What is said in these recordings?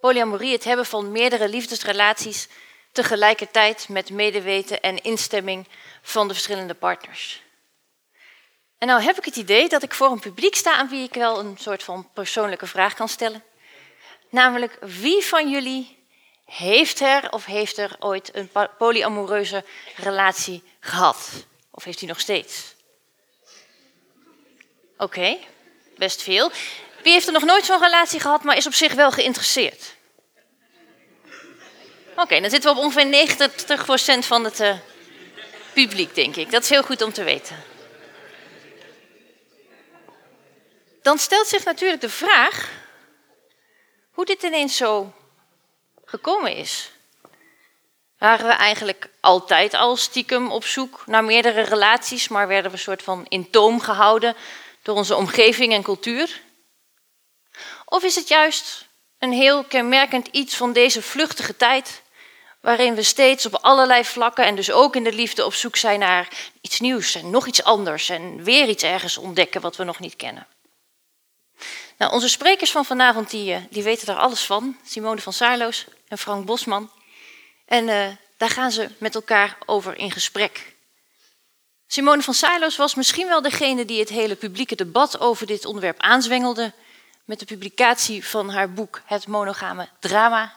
Polyamorie, het hebben van meerdere liefdesrelaties tegelijkertijd met medeweten en instemming van de verschillende partners. En nou heb ik het idee dat ik voor een publiek sta aan wie ik wel een soort van persoonlijke vraag kan stellen. Namelijk, wie van jullie heeft er of heeft er ooit een polyamoreuze relatie gehad? Of heeft hij nog steeds? Oké, best veel. Wie heeft er nog nooit zo'n relatie gehad, maar is op zich wel geïnteresseerd? Oké, dan zitten we op ongeveer 90% van het uh, publiek, denk ik. Dat is heel goed om te weten. Dan stelt zich natuurlijk de vraag hoe dit ineens zo gekomen is. Waren we eigenlijk altijd al stiekem op zoek naar meerdere relaties, maar werden we een soort van in toom gehouden door onze omgeving en cultuur? Of is het juist een heel kenmerkend iets van deze vluchtige tijd, waarin we steeds op allerlei vlakken en dus ook in de liefde op zoek zijn naar iets nieuws en nog iets anders en weer iets ergens ontdekken wat we nog niet kennen? Nou, onze sprekers van vanavond die, eh, die weten daar alles van. Simone van Saarloos en Frank Bosman. En uh, daar gaan ze met elkaar over in gesprek. Simone van Saarloos was misschien wel degene die het hele publieke debat over dit onderwerp aanzwengelde met de publicatie van haar boek Het monogame drama.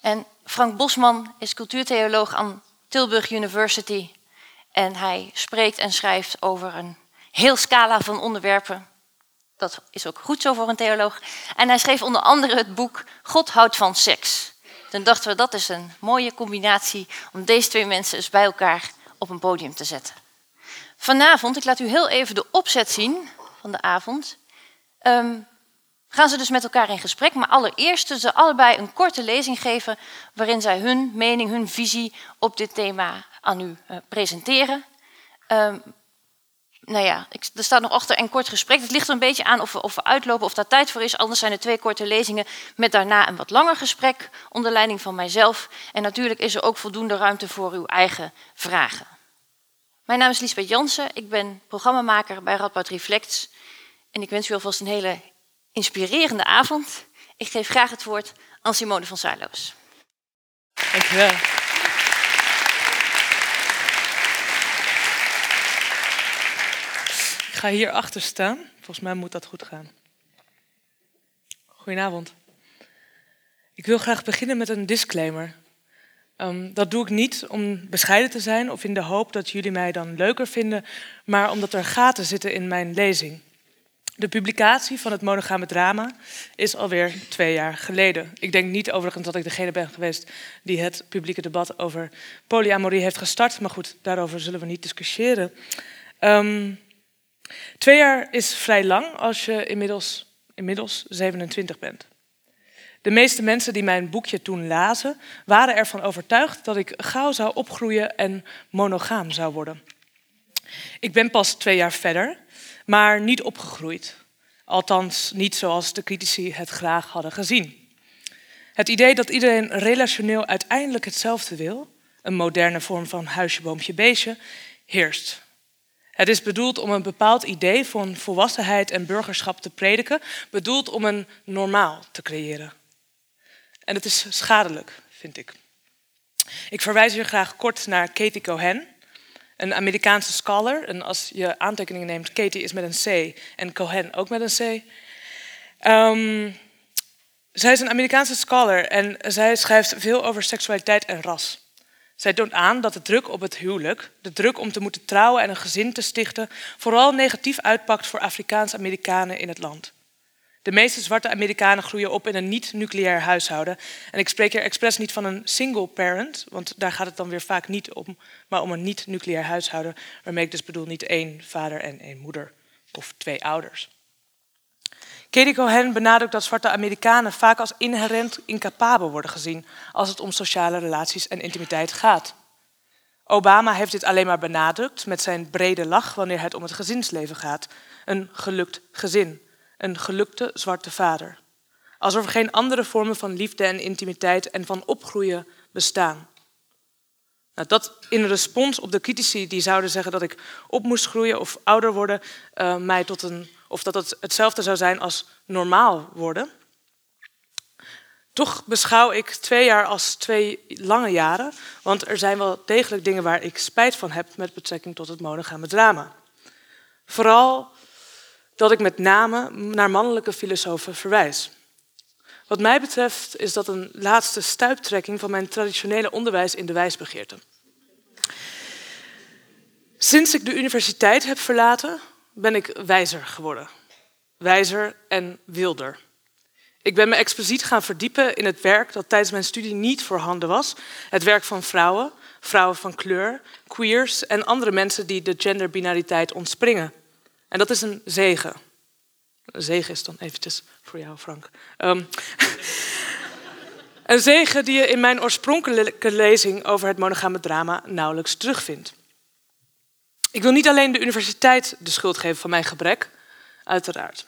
En Frank Bosman is cultuurtheoloog aan Tilburg University en hij spreekt en schrijft over een heel scala van onderwerpen dat is ook goed zo voor een theoloog. En hij schreef onder andere het boek God houdt van seks. Toen dachten we dat is een mooie combinatie om deze twee mensen eens bij elkaar op een podium te zetten. Vanavond, ik laat u heel even de opzet zien van de avond. Um, gaan ze dus met elkaar in gesprek, maar allereerst zullen ze allebei een korte lezing geven waarin zij hun mening, hun visie op dit thema aan u uh, presenteren. Um, nou ja, er staat nog achter een kort gesprek. Het ligt er een beetje aan of we, of we uitlopen, of daar tijd voor is. Anders zijn er twee korte lezingen met daarna een wat langer gesprek onder leiding van mijzelf. En natuurlijk is er ook voldoende ruimte voor uw eigen vragen. Mijn naam is Lisbeth Jansen. Ik ben programmamaker bij Radboud Reflects. En ik wens u alvast een hele inspirerende avond. Ik geef graag het woord aan Simone van Saarloos. Wel. ga hier achter staan. Volgens mij moet dat goed gaan. Goedenavond. Ik wil graag beginnen met een disclaimer. Um, dat doe ik niet om bescheiden te zijn of in de hoop dat jullie mij dan leuker vinden, maar omdat er gaten zitten in mijn lezing. De publicatie van het monogame drama is alweer twee jaar geleden. Ik denk niet overigens dat ik degene ben geweest die het publieke debat over polyamorie heeft gestart, maar goed, daarover zullen we niet discussiëren. Um, Twee jaar is vrij lang als je inmiddels, inmiddels 27 bent. De meeste mensen die mijn boekje toen lazen, waren ervan overtuigd dat ik gauw zou opgroeien en monogaam zou worden. Ik ben pas twee jaar verder, maar niet opgegroeid. Althans, niet zoals de critici het graag hadden gezien. Het idee dat iedereen relationeel uiteindelijk hetzelfde wil, een moderne vorm van huisje, boompje, beestje, heerst. Het is bedoeld om een bepaald idee van volwassenheid en burgerschap te prediken, bedoeld om een normaal te creëren. En het is schadelijk, vind ik. Ik verwijs hier graag kort naar Katie Cohen, een Amerikaanse scholar. En als je aantekeningen neemt, Katie is met een C en Cohen ook met een C. Um, zij is een Amerikaanse scholar en zij schrijft veel over seksualiteit en ras. Zij toont aan dat de druk op het huwelijk, de druk om te moeten trouwen en een gezin te stichten, vooral negatief uitpakt voor Afrikaans-Amerikanen in het land. De meeste zwarte Amerikanen groeien op in een niet-nucleair huishouden. En ik spreek hier expres niet van een single parent, want daar gaat het dan weer vaak niet om, maar om een niet-nucleair huishouden, waarmee ik dus bedoel niet één vader en één moeder of twee ouders. Katie Cohen benadrukt dat zwarte Amerikanen vaak als inherent incapabel worden gezien als het om sociale relaties en intimiteit gaat. Obama heeft dit alleen maar benadrukt met zijn brede lach wanneer het om het gezinsleven gaat. Een gelukt gezin, een gelukte zwarte vader. Alsof er geen andere vormen van liefde en intimiteit en van opgroeien bestaan. Nou, dat in respons op de critici die zouden zeggen dat ik op moest groeien of ouder worden, uh, mij tot een of dat het hetzelfde zou zijn als normaal worden. Toch beschouw ik twee jaar als twee lange jaren, want er zijn wel degelijk dingen waar ik spijt van heb met betrekking tot het monogame drama. Vooral dat ik met name naar mannelijke filosofen verwijs. Wat mij betreft is dat een laatste stuiptrekking van mijn traditionele onderwijs in de wijsbegeerte. Sinds ik de universiteit heb verlaten, ben ik wijzer geworden. Wijzer en wilder. Ik ben me expliciet gaan verdiepen in het werk dat tijdens mijn studie niet voorhanden was. Het werk van vrouwen, vrouwen van kleur, queers en andere mensen die de genderbinariteit ontspringen. En dat is een zegen. Een zegen is dan eventjes voor jou, Frank. Um, een zegen die je in mijn oorspronkelijke lezing over het monogame drama nauwelijks terugvindt. Ik wil niet alleen de universiteit de schuld geven van mijn gebrek, uiteraard.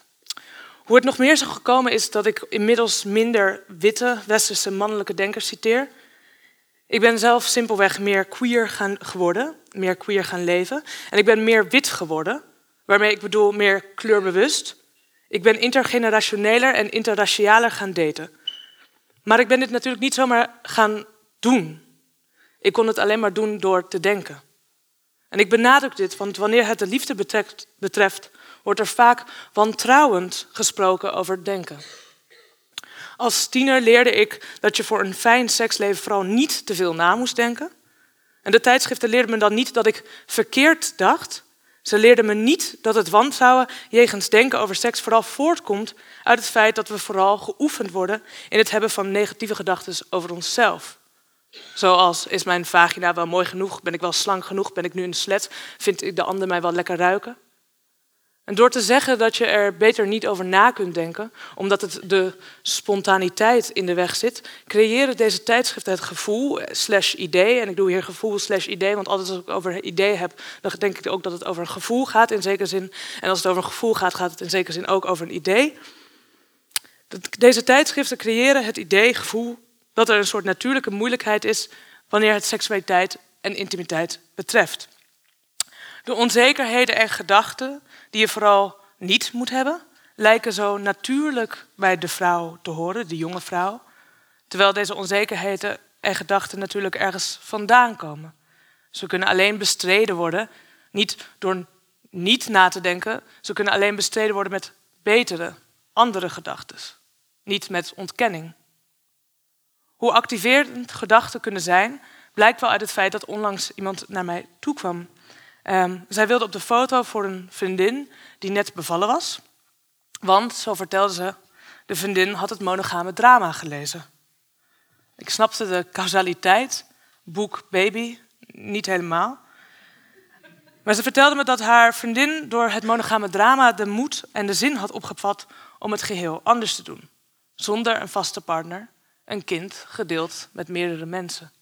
Hoe het nog meer zo gekomen is dat ik inmiddels minder witte westerse mannelijke denkers citeer. Ik ben zelf simpelweg meer queer gaan geworden, meer queer gaan leven. En ik ben meer wit geworden, waarmee ik bedoel meer kleurbewust. Ik ben intergenerationeler en interracialer gaan daten. Maar ik ben dit natuurlijk niet zomaar gaan doen. Ik kon het alleen maar doen door te denken. En ik benadruk dit, want wanneer het de liefde betreft, betreft wordt er vaak wantrouwend gesproken over denken. Als tiener leerde ik dat je voor een fijn seksleven vooral niet te veel na moest denken. En de tijdschriften leerden me dan niet dat ik verkeerd dacht. Ze leerden me niet dat het wantrouwen jegens denken over seks vooral voortkomt uit het feit dat we vooral geoefend worden in het hebben van negatieve gedachten over onszelf. Zoals, is mijn vagina wel mooi genoeg? Ben ik wel slank genoeg? Ben ik nu een slet? Vind ik de ander mij wel lekker ruiken? En door te zeggen dat je er beter niet over na kunt denken, omdat het de spontaniteit in de weg zit, creëren deze tijdschriften het gevoel slash idee. En ik doe hier gevoel slash idee, want altijd als ik over idee heb, dan denk ik ook dat het over een gevoel gaat in zekere zin. En als het over een gevoel gaat, gaat het in zekere zin ook over een idee. Deze tijdschriften creëren het idee, gevoel, dat er een soort natuurlijke moeilijkheid is wanneer het seksualiteit en intimiteit betreft. De onzekerheden en gedachten die je vooral niet moet hebben, lijken zo natuurlijk bij de vrouw te horen, de jonge vrouw. Terwijl deze onzekerheden en gedachten natuurlijk ergens vandaan komen. Ze kunnen alleen bestreden worden, niet door niet na te denken, ze kunnen alleen bestreden worden met betere, andere gedachten, niet met ontkenning. Hoe activerend gedachten kunnen zijn, blijkt wel uit het feit dat onlangs iemand naar mij toe kwam Ehm, zij wilde op de foto voor een vriendin die net bevallen was. Want, zo vertelde ze, de vriendin had het monogame drama gelezen. Ik snapte de causaliteit, boek Baby, niet helemaal. Maar ze vertelde me dat haar vriendin door het monogame drama de moed en de zin had opgevat om het geheel anders te doen. Zonder een vaste partner, een kind gedeeld met meerdere mensen.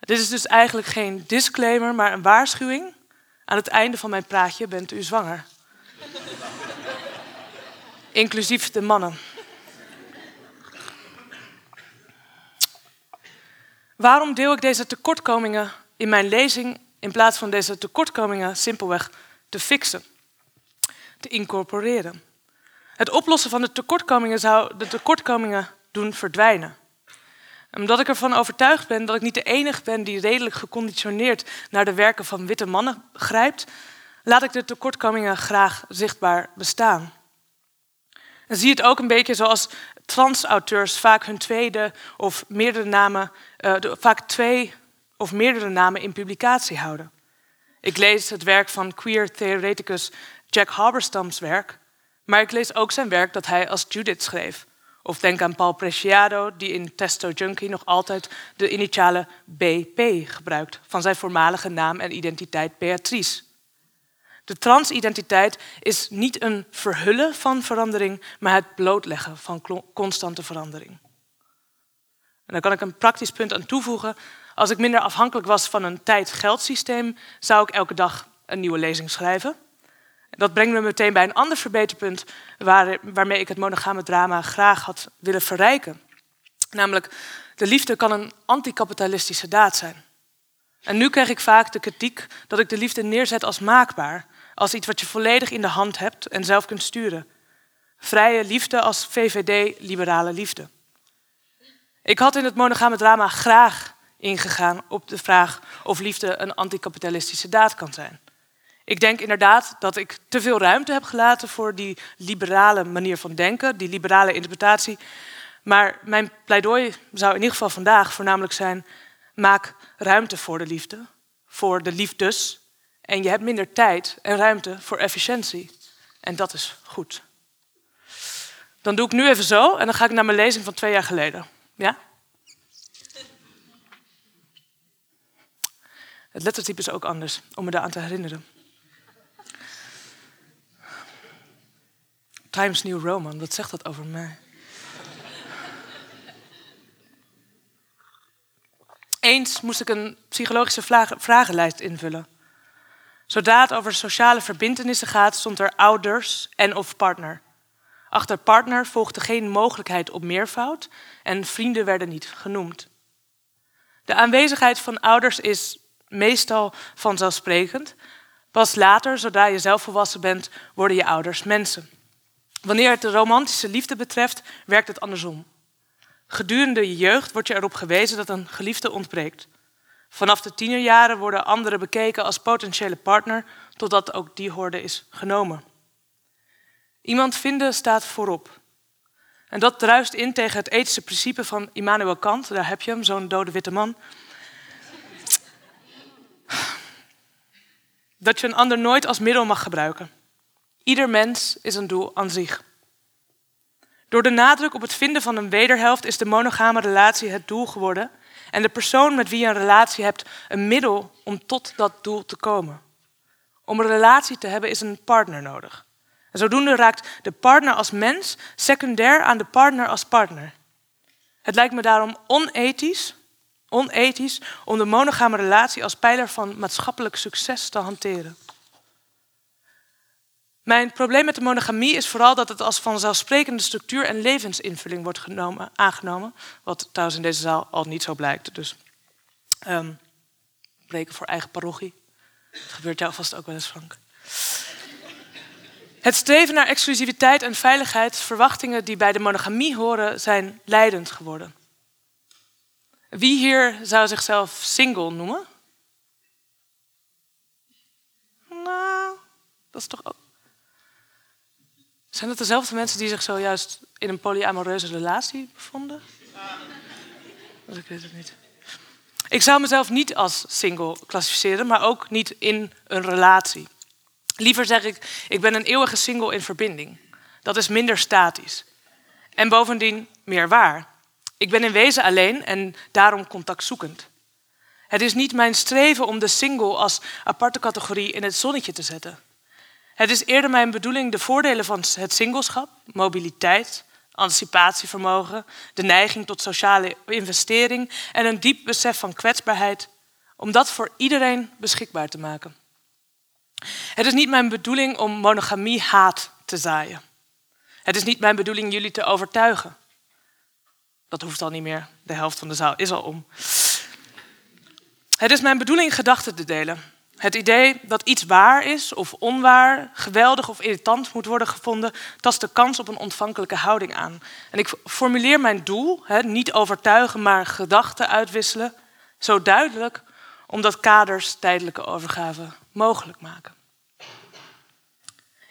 Dit is dus eigenlijk geen disclaimer, maar een waarschuwing. Aan het einde van mijn praatje bent u zwanger. Inclusief de mannen. Waarom deel ik deze tekortkomingen in mijn lezing in plaats van deze tekortkomingen simpelweg te fixen, te incorporeren? Het oplossen van de tekortkomingen zou de tekortkomingen doen verdwijnen omdat ik ervan overtuigd ben dat ik niet de enige ben die redelijk geconditioneerd naar de werken van witte mannen grijpt, laat ik de tekortkomingen graag zichtbaar bestaan. En zie het ook een beetje zoals transauteurs vaak hun tweede of meerdere namen, uh, vaak twee of meerdere namen in publicatie houden. Ik lees het werk van queer theoreticus Jack Halberstam's werk, maar ik lees ook zijn werk dat hij als Judith schreef. Of denk aan Paul Preciado, die in Testo Junkie nog altijd de initiale BP gebruikt, van zijn voormalige naam en identiteit Beatrice. De transidentiteit is niet een verhullen van verandering, maar het blootleggen van constante verandering. En daar kan ik een praktisch punt aan toevoegen. Als ik minder afhankelijk was van een tijd-geldsysteem, zou ik elke dag een nieuwe lezing schrijven. Dat brengt me meteen bij een ander verbeterpunt waar, waarmee ik het monogame drama graag had willen verrijken. Namelijk, de liefde kan een anticapitalistische daad zijn. En nu krijg ik vaak de kritiek dat ik de liefde neerzet als maakbaar, als iets wat je volledig in de hand hebt en zelf kunt sturen. Vrije liefde als VVD-liberale liefde. Ik had in het monogame drama graag ingegaan op de vraag of liefde een anticapitalistische daad kan zijn. Ik denk inderdaad dat ik te veel ruimte heb gelaten voor die liberale manier van denken, die liberale interpretatie. Maar mijn pleidooi zou in ieder geval vandaag voornamelijk zijn: maak ruimte voor de liefde, voor de liefdes. En je hebt minder tijd en ruimte voor efficiëntie. En dat is goed. Dan doe ik nu even zo en dan ga ik naar mijn lezing van twee jaar geleden. Ja? Het lettertype is ook anders, om me daaraan te herinneren. Times New Roman, wat zegt dat over mij? Eens moest ik een psychologische vragenlijst invullen. Zodra het over sociale verbindenissen gaat, stond er ouders en of partner. Achter partner volgde geen mogelijkheid op meervoud en vrienden werden niet genoemd. De aanwezigheid van ouders is meestal vanzelfsprekend. Pas later, zodra je zelf volwassen bent, worden je ouders mensen. Wanneer het de romantische liefde betreft, werkt het andersom. Gedurende je jeugd wordt je erop gewezen dat een geliefde ontbreekt. Vanaf de tienerjaren worden anderen bekeken als potentiële partner, totdat ook die horde is genomen. Iemand vinden staat voorop. En dat druist in tegen het ethische principe van Immanuel Kant, daar heb je hem, zo'n dode witte man. Dat je een ander nooit als middel mag gebruiken. Ieder mens is een doel aan zich. Door de nadruk op het vinden van een wederhelft is de monogame relatie het doel geworden en de persoon met wie je een relatie hebt een middel om tot dat doel te komen. Om een relatie te hebben is een partner nodig. En zodoende raakt de partner als mens secundair aan de partner als partner. Het lijkt me daarom onethisch, onethisch om de monogame relatie als pijler van maatschappelijk succes te hanteren. Mijn probleem met de monogamie is vooral dat het als vanzelfsprekende structuur en levensinvulling wordt genomen, aangenomen. Wat trouwens in deze zaal al niet zo blijkt. Dus um, breken voor eigen parochie. Dat gebeurt jou vast ook wel eens, Frank. Het streven naar exclusiviteit en veiligheid, verwachtingen die bij de monogamie horen, zijn leidend geworden. Wie hier zou zichzelf single noemen? Nou, dat is toch ook. Zijn dat dezelfde mensen die zich zojuist in een polyamoreuze relatie bevonden? Ik weet het niet. Ik zou mezelf niet als single klassificeren, maar ook niet in een relatie. Liever zeg ik, ik ben een eeuwige single in verbinding. Dat is minder statisch. En bovendien meer waar. Ik ben in wezen alleen en daarom contactzoekend. Het is niet mijn streven om de single als aparte categorie in het zonnetje te zetten. Het is eerder mijn bedoeling de voordelen van het singleschap, mobiliteit, anticipatievermogen, de neiging tot sociale investering en een diep besef van kwetsbaarheid, om dat voor iedereen beschikbaar te maken. Het is niet mijn bedoeling om monogamie haat te zaaien. Het is niet mijn bedoeling jullie te overtuigen. Dat hoeft al niet meer, de helft van de zaal is al om. Het is mijn bedoeling gedachten te delen, het idee dat iets waar is of onwaar, geweldig of irritant moet worden gevonden, tast de kans op een ontvankelijke houding aan. En ik formuleer mijn doel, niet overtuigen, maar gedachten uitwisselen, zo duidelijk omdat kaders tijdelijke overgave mogelijk maken.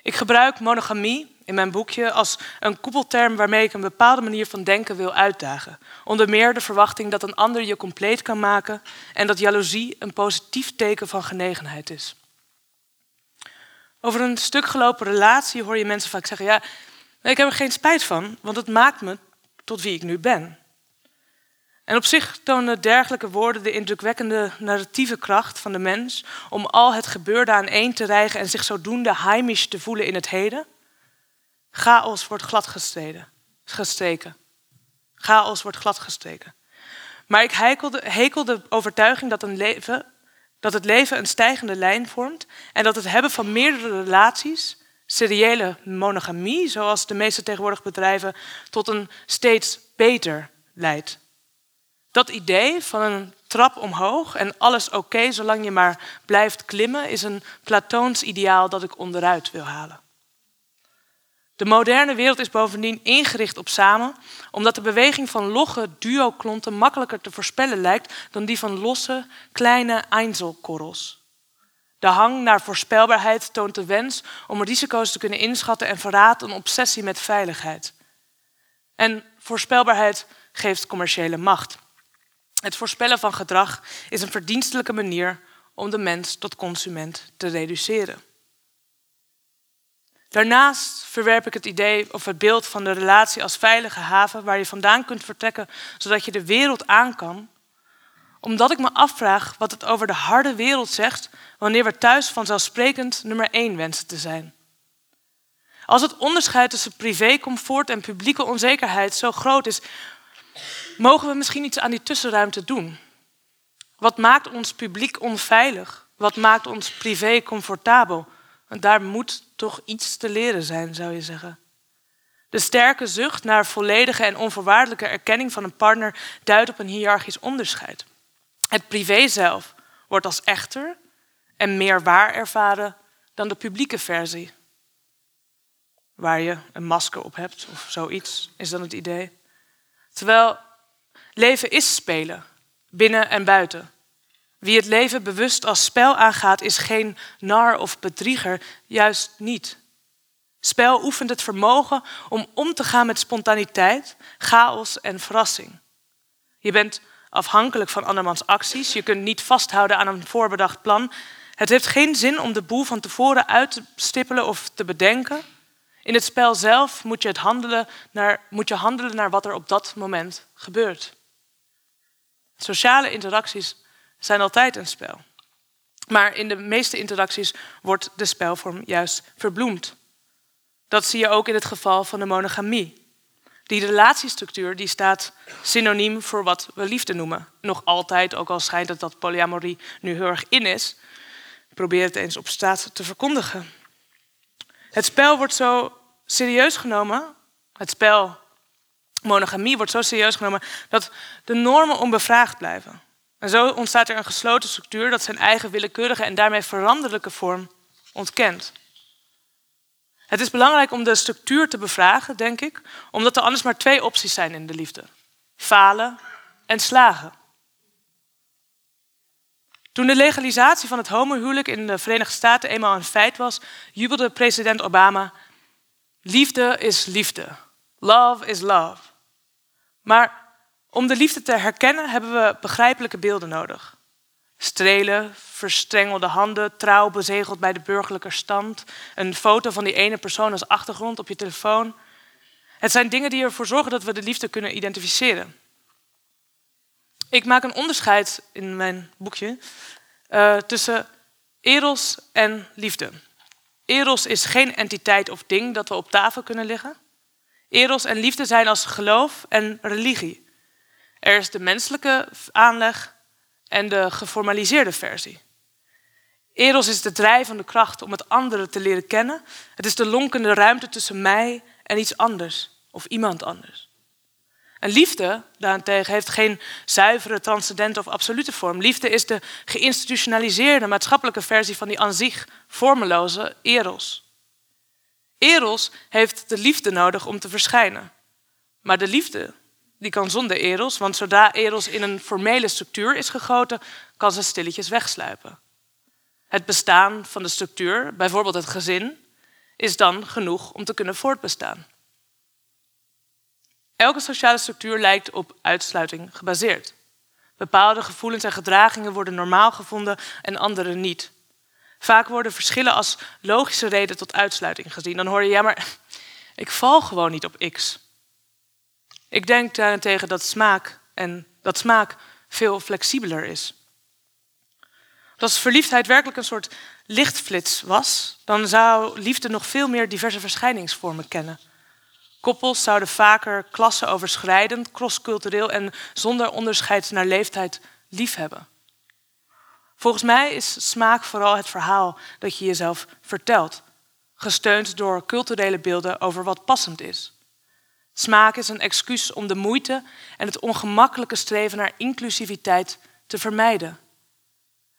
Ik gebruik monogamie in mijn boekje als een koepelterm waarmee ik een bepaalde manier van denken wil uitdagen. Onder meer de verwachting dat een ander je compleet kan maken en dat jaloezie een positief teken van genegenheid is. Over een stuk gelopen relatie hoor je mensen vaak zeggen: Ja, ik heb er geen spijt van, want het maakt me tot wie ik nu ben. En op zich tonen dergelijke woorden de indrukwekkende narratieve kracht van de mens om al het gebeurde aan één te rijgen en zich zodoende heimisch te voelen in het heden. Chaos wordt gladgestreken. gestreken. Chaos wordt gladgestreken. Maar ik hekel de, overtuiging dat, een leven, dat het leven een stijgende lijn vormt en dat het hebben van meerdere relaties, seriële monogamie, zoals de meeste tegenwoordig bedrijven, tot een steeds beter leidt. Dat idee van een trap omhoog en alles oké zolang je maar blijft klimmen, is een Platoons ideaal dat ik onderuit wil halen. De moderne wereld is bovendien ingericht op samen, omdat de beweging van logge duoklonten makkelijker te voorspellen lijkt dan die van losse, kleine Einzelkorrels. De hang naar voorspelbaarheid toont de wens om risico's te kunnen inschatten en verraadt een obsessie met veiligheid. En voorspelbaarheid geeft commerciële macht. Het voorspellen van gedrag is een verdienstelijke manier om de mens tot consument te reduceren. Daarnaast verwerp ik het idee of het beeld van de relatie als veilige haven waar je vandaan kunt vertrekken zodat je de wereld aan kan, omdat ik me afvraag wat het over de harde wereld zegt wanneer we thuis vanzelfsprekend nummer één wensen te zijn. Als het onderscheid tussen privécomfort en publieke onzekerheid zo groot is, mogen we misschien iets aan die tussenruimte doen. Wat maakt ons publiek onveilig? Wat maakt ons privé comfortabel? Want daar moet toch iets te leren zijn, zou je zeggen. De sterke zucht naar volledige en onvoorwaardelijke erkenning van een partner duidt op een hiërarchisch onderscheid. Het privé zelf wordt als echter en meer waar ervaren dan de publieke versie. Waar je een masker op hebt of zoiets, is dan het idee. Terwijl leven is spelen, binnen en buiten. Wie het leven bewust als spel aangaat, is geen nar of bedrieger, juist niet. Spel oefent het vermogen om om te gaan met spontaniteit, chaos en verrassing. Je bent afhankelijk van andermans acties, je kunt niet vasthouden aan een voorbedacht plan. Het heeft geen zin om de boel van tevoren uit te stippelen of te bedenken. In het spel zelf moet je, het handelen, naar, moet je handelen naar wat er op dat moment gebeurt. Sociale interacties zijn altijd een spel. Maar in de meeste interacties wordt de spelvorm juist verbloemd. Dat zie je ook in het geval van de monogamie. Die relatiestructuur die staat synoniem voor wat we liefde noemen. Nog altijd, ook al schijnt het dat polyamorie nu heel erg in is. Probeer het eens op straat te verkondigen. Het spel wordt zo serieus genomen, het spel monogamie wordt zo serieus genomen, dat de normen onbevraagd blijven. En zo ontstaat er een gesloten structuur dat zijn eigen willekeurige en daarmee veranderlijke vorm ontkent. Het is belangrijk om de structuur te bevragen, denk ik, omdat er anders maar twee opties zijn in de liefde: falen en slagen. Toen de legalisatie van het homohuwelijk in de Verenigde Staten eenmaal een feit was, jubelde president Obama: Liefde is liefde. Love is love. Maar om de liefde te herkennen hebben we begrijpelijke beelden nodig. Strelen, verstrengelde handen, trouw bezegeld bij de burgerlijke stand, een foto van die ene persoon als achtergrond op je telefoon. Het zijn dingen die ervoor zorgen dat we de liefde kunnen identificeren. Ik maak een onderscheid in mijn boekje uh, tussen eros en liefde. Eros is geen entiteit of ding dat we op tafel kunnen leggen. Eros en liefde zijn als geloof en religie. Er is de menselijke aanleg en de geformaliseerde versie. Eros is de drijvende kracht om het andere te leren kennen. Het is de lonkende ruimte tussen mij en iets anders of iemand anders. En liefde daarentegen heeft geen zuivere, transcendente of absolute vorm. Liefde is de geïnstitutionaliseerde maatschappelijke versie van die aan zich vormeloze eros. Eros heeft de liefde nodig om te verschijnen. Maar de liefde die kan zonder eros, want zodra eros in een formele structuur is gegoten, kan ze stilletjes wegsluipen. Het bestaan van de structuur, bijvoorbeeld het gezin, is dan genoeg om te kunnen voortbestaan. Elke sociale structuur lijkt op uitsluiting gebaseerd. Bepaalde gevoelens en gedragingen worden normaal gevonden en andere niet. Vaak worden verschillen als logische reden tot uitsluiting gezien. Dan hoor je, ja, maar ik val gewoon niet op X. Ik denk daarentegen dat smaak, en dat smaak veel flexibeler is. Als verliefdheid werkelijk een soort lichtflits was, dan zou liefde nog veel meer diverse verschijningsvormen kennen. Koppels zouden vaker klasseoverschrijdend, crosscultureel en zonder onderscheid naar leeftijd liefhebben. Volgens mij is smaak vooral het verhaal dat je jezelf vertelt, gesteund door culturele beelden over wat passend is. Smaak is een excuus om de moeite en het ongemakkelijke streven naar inclusiviteit te vermijden.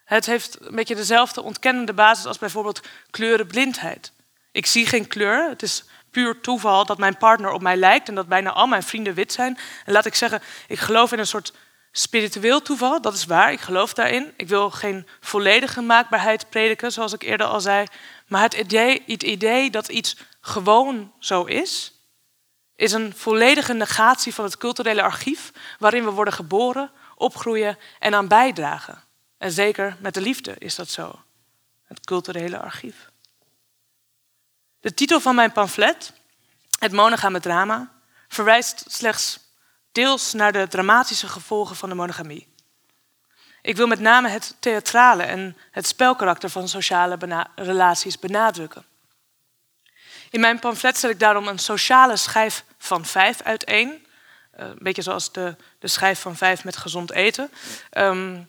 Het heeft een beetje dezelfde ontkennende basis als bijvoorbeeld kleurenblindheid. Ik zie geen kleur, het is puur toeval dat mijn partner op mij lijkt en dat bijna al mijn vrienden wit zijn. En laat ik zeggen, ik geloof in een soort spiritueel toeval, dat is waar, ik geloof daarin. Ik wil geen volledige maakbaarheid prediken, zoals ik eerder al zei. Maar het idee, het idee dat iets gewoon zo is, is een volledige negatie van het culturele archief waarin we worden geboren, opgroeien en aan bijdragen. En zeker met de liefde is dat zo. Het culturele archief. De titel van mijn pamflet, Het monogame drama, verwijst slechts deels naar de dramatische gevolgen van de monogamie. Ik wil met name het theatrale en het spelkarakter van sociale relaties benadrukken. In mijn pamflet zet ik daarom een sociale schijf van vijf uiteen. Uh, een beetje zoals de, de schijf van vijf met gezond eten. Um,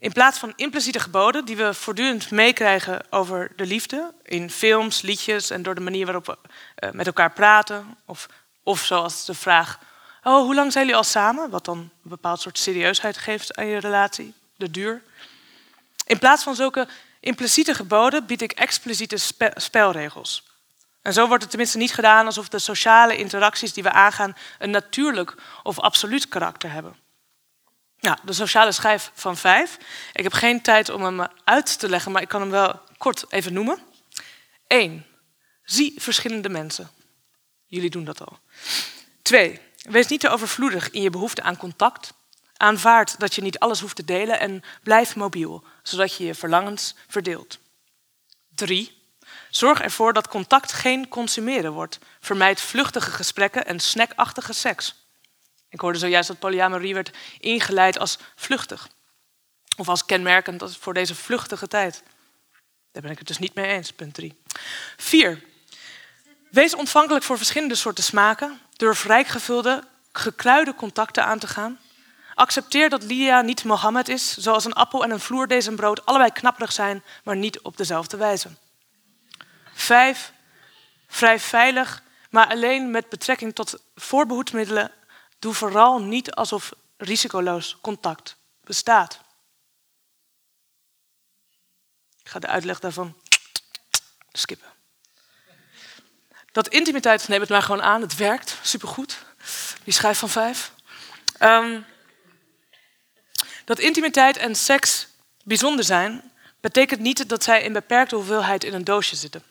in plaats van impliciete geboden die we voortdurend meekrijgen over de liefde, in films, liedjes en door de manier waarop we uh, met elkaar praten, of, of zoals de vraag: Oh, hoe lang zijn jullie al samen? Wat dan een bepaald soort serieusheid geeft aan je relatie, de duur. In plaats van zulke impliciete geboden bied ik expliciete spe spelregels. En zo wordt het tenminste niet gedaan alsof de sociale interacties die we aangaan een natuurlijk of absoluut karakter hebben. Nou, de sociale schijf van vijf. Ik heb geen tijd om hem uit te leggen, maar ik kan hem wel kort even noemen. Eén, zie verschillende mensen. Jullie doen dat al. Twee, wees niet te overvloedig in je behoefte aan contact. Aanvaard dat je niet alles hoeft te delen en blijf mobiel, zodat je je verlangens verdeelt. Drie, zorg ervoor dat contact geen consumeren wordt. Vermijd vluchtige gesprekken en snackachtige seks. Ik hoorde zojuist dat polyamorie werd ingeleid als vluchtig. Of als kenmerkend voor deze vluchtige tijd. Daar ben ik het dus niet mee eens, punt 3. 4. Wees ontvankelijk voor verschillende soorten smaken. Durf rijkgevulde, gekruide contacten aan te gaan. Accepteer dat Lydia niet Mohammed is, zoals een appel en een vloerdezembrood allebei knapperig zijn, maar niet op dezelfde wijze. 5. Vrij veilig, maar alleen met betrekking tot voorbehoedsmiddelen Doe vooral niet alsof risicoloos contact bestaat. Ik ga de uitleg daarvan skippen. Dat intimiteit, neem het maar gewoon aan, het werkt supergoed. Die schijf van vijf. Um, dat intimiteit en seks bijzonder zijn, betekent niet dat zij in beperkte hoeveelheid in een doosje zitten.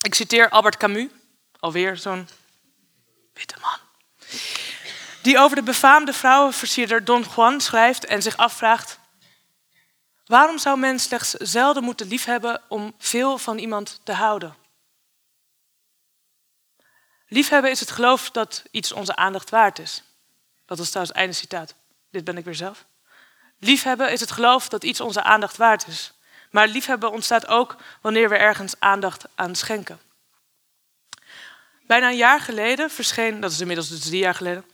Ik citeer Albert Camus, alweer zo'n witte man die over de befaamde vrouwenversierder Don Juan schrijft en zich afvraagt: waarom zou men slechts zelden moeten liefhebben om veel van iemand te houden? Liefhebben is het geloof dat iets onze aandacht waard is. Dat is trouwens einde citaat. Dit ben ik weer zelf. Liefhebben is het geloof dat iets onze aandacht waard is. Maar liefhebben ontstaat ook wanneer we ergens aandacht aan schenken. Bijna een jaar geleden verscheen, dat is inmiddels dus drie jaar geleden,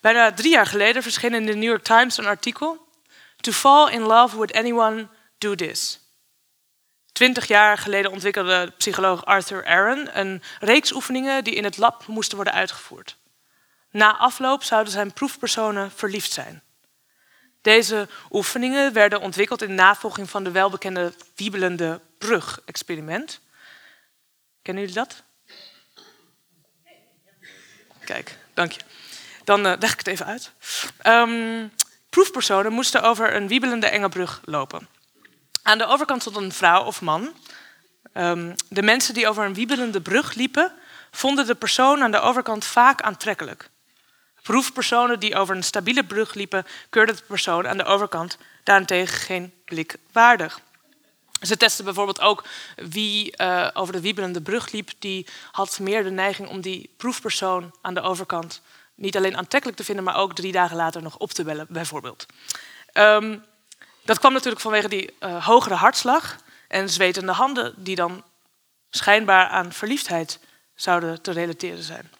bijna drie jaar geleden verscheen in de New York Times een artikel. To fall in love with anyone, do this. Twintig jaar geleden ontwikkelde psycholoog Arthur Aaron een reeks oefeningen die in het lab moesten worden uitgevoerd. Na afloop zouden zijn proefpersonen verliefd zijn. Deze oefeningen werden ontwikkeld in navolging van de welbekende wiebelende brug-experiment. Kennen jullie dat? Kijk, dank je. Dan uh, leg ik het even uit. Um, proefpersonen moesten over een wiebelende enge brug lopen. Aan de overkant stond een vrouw of man. Um, de mensen die over een wiebelende brug liepen, vonden de persoon aan de overkant vaak aantrekkelijk. Proefpersonen die over een stabiele brug liepen, keurden de persoon aan de overkant daarentegen geen blik waardig. Ze testen bijvoorbeeld ook wie uh, over de wiebelende brug liep. Die had meer de neiging om die proefpersoon aan de overkant niet alleen aantrekkelijk te vinden, maar ook drie dagen later nog op te bellen, bijvoorbeeld. Um, dat kwam natuurlijk vanwege die uh, hogere hartslag en zwetende handen, die dan schijnbaar aan verliefdheid zouden te relateren zijn.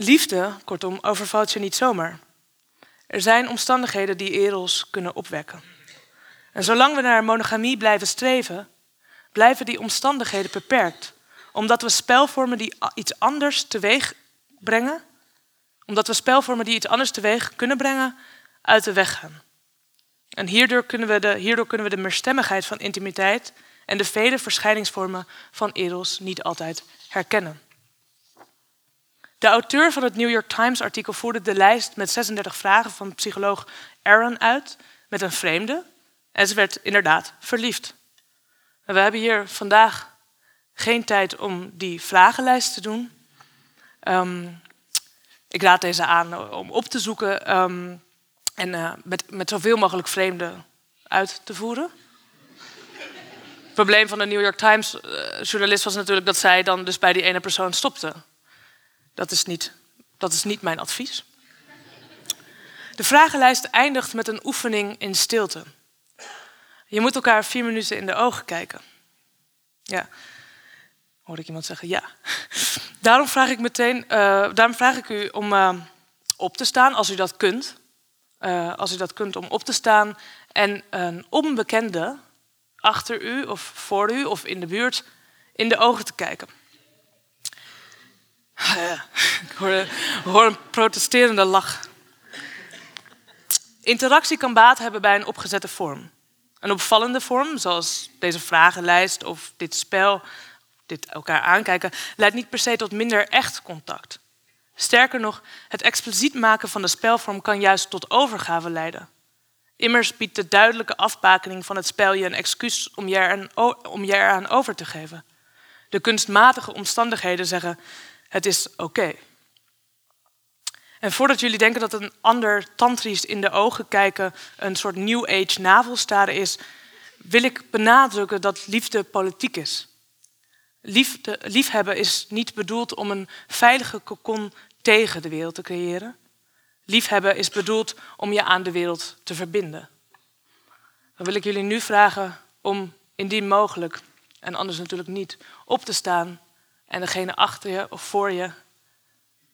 Liefde, kortom, overvalt je niet zomaar. Er zijn omstandigheden die eros kunnen opwekken. En zolang we naar monogamie blijven streven, blijven die omstandigheden beperkt. Omdat we spelvormen die iets anders teweeg brengen, omdat we spelvormen die iets anders teweeg kunnen brengen, uit de weg gaan. En hierdoor kunnen we de, hierdoor kunnen we de meerstemmigheid van intimiteit en de vele verschijningsvormen van eros niet altijd herkennen. De auteur van het New York Times artikel voerde de lijst met 36 vragen van psycholoog Aaron uit met een vreemde. En ze werd inderdaad verliefd. We hebben hier vandaag geen tijd om die vragenlijst te doen. Ehm, ik raad deze aan om op te zoeken ehm, en uh, met, met zoveel mogelijk vreemden uit te voeren. Het probleem van de New York Times uh, journalist was natuurlijk dat zij dan dus bij die ene persoon stopte. Dat is niet, dat is niet mijn advies. De vragenlijst eindigt met een oefening in stilte. Je moet elkaar vier minuten in de ogen kijken. Ja, hoorde ik iemand zeggen ja. Daarom vraag ik meteen, uh, daarom vraag ik u om uh, op te staan als u dat kunt. Uh, als u dat kunt om op te staan en een onbekende achter u of voor u of in de buurt in de ogen te kijken. Ik hoor, een protesterende lach. Interactie kan baat hebben bij een opgezette vorm. Een opvallende vorm, zoals deze vragenlijst of dit spel, dit elkaar aankijken, leidt niet per se tot minder echt contact. Sterker nog, het expliciet maken van de spelvorm kan juist tot overgave leiden. Immers biedt de duidelijke afbakening van het spel je een excuus om je, om je eraan over te geven. De kunstmatige omstandigheden zeggen: het is oké. En voordat jullie denken dat een ander tantrisch in de ogen kijken een soort New Age navelstaren is, wil ik benadrukken dat liefde politiek is. Liefde, liefhebben is niet bedoeld om een veilige kokon tegen de wereld te creëren. Liefhebben is bedoeld om je aan de wereld te verbinden. Dan wil ik jullie nu vragen om indien mogelijk, en anders natuurlijk niet, op te staan en degene achter je of voor je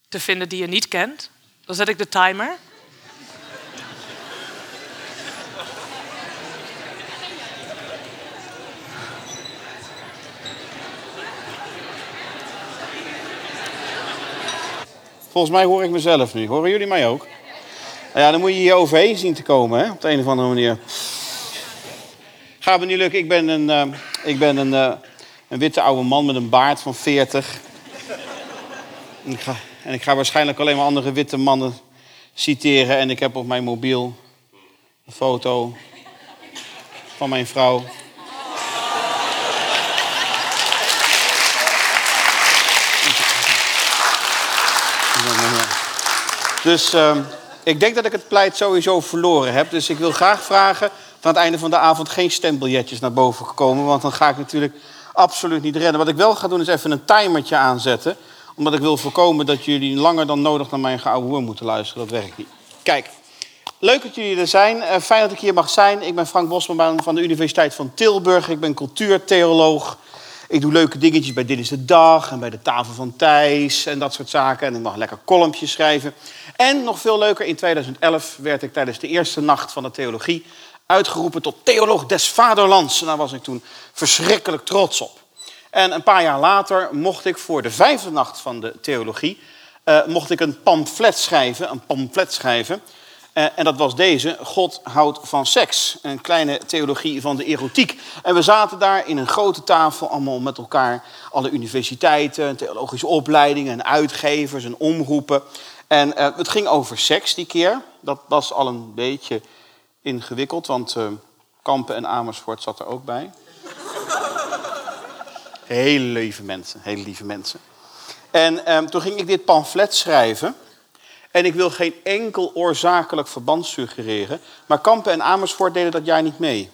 te vinden die je niet kent. Dan zet ik de timer. Volgens mij hoor ik mezelf nu. Horen jullie mij ook? Nou ja, dan moet je hier overheen zien te komen, hè? op de een of andere manier. Gaat me niet lukken. Ik ben een, uh, ik ben een, uh, een witte oude man met een baard van 40. En ik, ga, en ik ga waarschijnlijk alleen maar andere witte mannen citeren. En ik heb op mijn mobiel een foto van mijn vrouw. Dus uh, ik denk dat ik het pleit sowieso verloren heb. Dus ik wil graag vragen dat aan het einde van de avond geen stembiljetjes naar boven komen. Want dan ga ik natuurlijk absoluut niet rennen. Wat ik wel ga doen is even een timertje aanzetten. Omdat ik wil voorkomen dat jullie langer dan nodig naar mijn geouwe moeten luisteren. Dat werkt niet. Kijk, leuk dat jullie er zijn. Uh, fijn dat ik hier mag zijn. Ik ben Frank Bosman van de Universiteit van Tilburg. Ik ben cultuurtheoloog. Ik doe leuke dingetjes bij Dit is de Dag en bij de Tafel van Thijs en dat soort zaken. En ik mag lekker columnjes schrijven. En nog veel leuker, in 2011 werd ik tijdens de eerste nacht van de theologie uitgeroepen tot theoloog des vaderlands. En daar was ik toen verschrikkelijk trots op. En een paar jaar later mocht ik voor de vijfde nacht van de theologie... Uh, mocht ik een pamflet schrijven, een pamflet schrijven... Uh, en dat was deze, God houdt van seks. Een kleine theologie van de erotiek. En we zaten daar in een grote tafel, allemaal met elkaar. Alle universiteiten, theologische opleidingen, en uitgevers en omroepen. En uh, het ging over seks die keer. Dat was al een beetje ingewikkeld, want uh, Kampen en Amersfoort zat er ook bij. hele lieve mensen, hele lieve mensen. En um, toen ging ik dit pamflet schrijven. En ik wil geen enkel oorzakelijk verband suggereren. Maar Kampen en Amersfoort deden dat jaar niet mee.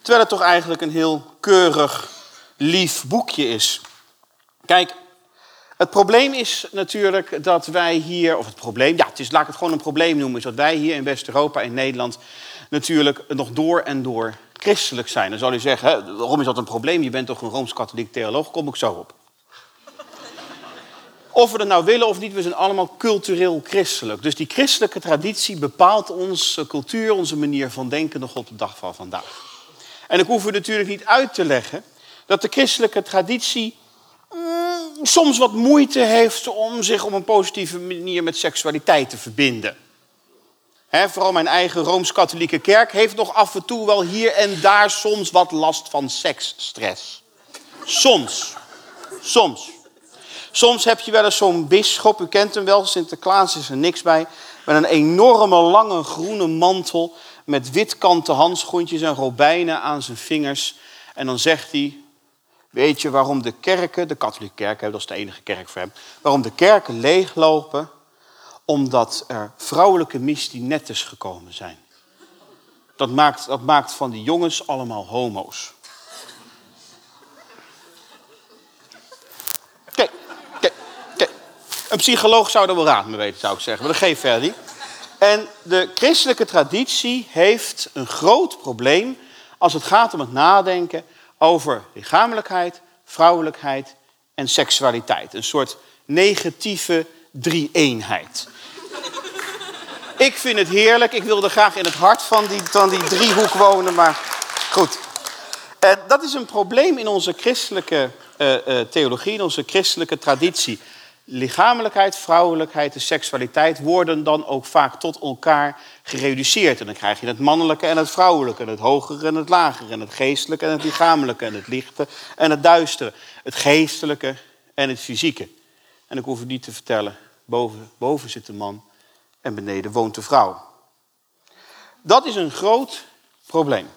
Terwijl het toch eigenlijk een heel keurig, lief boekje is. Kijk, het probleem is natuurlijk dat wij hier, of het probleem, ja, het is, laat ik het gewoon een probleem noemen, is dat wij hier in West-Europa, in Nederland, natuurlijk nog door en door christelijk zijn. Dan zal u zeggen, hè, waarom is dat een probleem? Je bent toch een rooms-katholiek theoloog? Kom ik zo op. Of we dat nou willen of niet, we zijn allemaal cultureel christelijk. Dus die christelijke traditie bepaalt onze cultuur, onze manier van denken nog op de dag van vandaag. En ik hoef u natuurlijk niet uit te leggen dat de christelijke traditie mm, soms wat moeite heeft om zich op een positieve manier met seksualiteit te verbinden. Vooral mijn eigen Rooms-Katholieke kerk heeft nog af en toe wel hier en daar soms wat last van seksstress. Soms. Soms. Soms heb je wel eens zo'n bisschop, u kent hem wel, Sinterklaas is er niks bij. Met een enorme lange groene mantel met witkanten handschoentjes en robijnen aan zijn vingers. En dan zegt hij, weet je waarom de kerken, de katholieke kerken, dat is de enige kerk voor hem, waarom de kerken leeglopen? Omdat er vrouwelijke mistinettes gekomen zijn. Dat maakt, dat maakt van die jongens allemaal homo's. Kijk, kijk, kijk. Een psycholoog zou er wel raad mee weten, zou ik zeggen. Maar dat geeft verder. En de christelijke traditie heeft een groot probleem als het gaat om het nadenken over lichamelijkheid, vrouwelijkheid en seksualiteit. Een soort negatieve drie-eenheid. Ik vind het heerlijk. Ik wilde graag in het hart van die, van die driehoek wonen, maar goed. En dat is een probleem in onze christelijke uh, uh, theologie, in onze christelijke traditie. Lichamelijkheid, vrouwelijkheid en seksualiteit worden dan ook vaak tot elkaar gereduceerd. En dan krijg je het mannelijke en het vrouwelijke, en het hogere en het lagere, en het geestelijke en het lichamelijke, en het lichte en het duistere. Het geestelijke en het fysieke. En ik hoef u niet te vertellen, boven, boven zit de man en beneden woont de vrouw. Dat is een groot probleem.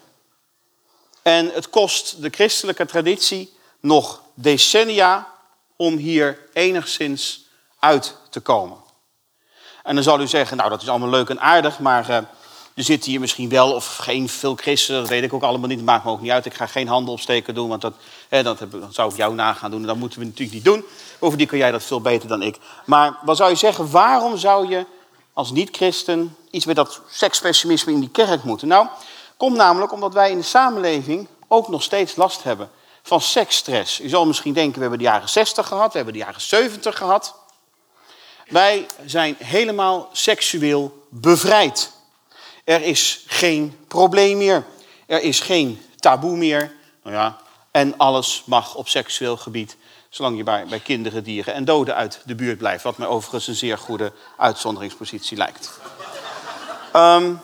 En het kost de christelijke traditie nog decennia om hier enigszins uit te komen. En dan zal u zeggen, nou dat is allemaal leuk en aardig, maar uh, er zitten hier misschien wel of geen veel christenen, dat weet ik ook allemaal niet, dat maakt me ook niet uit. Ik ga geen handen opsteken doen, want dat, hè, dat zou ik jou nagaan doen en dat moeten we natuurlijk niet doen. Bovendien kan jij dat veel beter dan ik. Maar wat zou je zeggen, waarom zou je als niet-christen iets met dat sekspessimisme in die kerk moeten? Nou, komt namelijk omdat wij in de samenleving ook nog steeds last hebben van seksstress. U zal misschien denken, we hebben de jaren 60 gehad, we hebben de jaren 70 gehad. Wij zijn helemaal seksueel bevrijd. Er is geen probleem meer. Er is geen taboe meer. Nou ja, en alles mag op seksueel gebied, zolang je bij, bij kinderen, dieren en doden uit de buurt blijft. Wat mij overigens een zeer goede uitzonderingspositie lijkt. Um,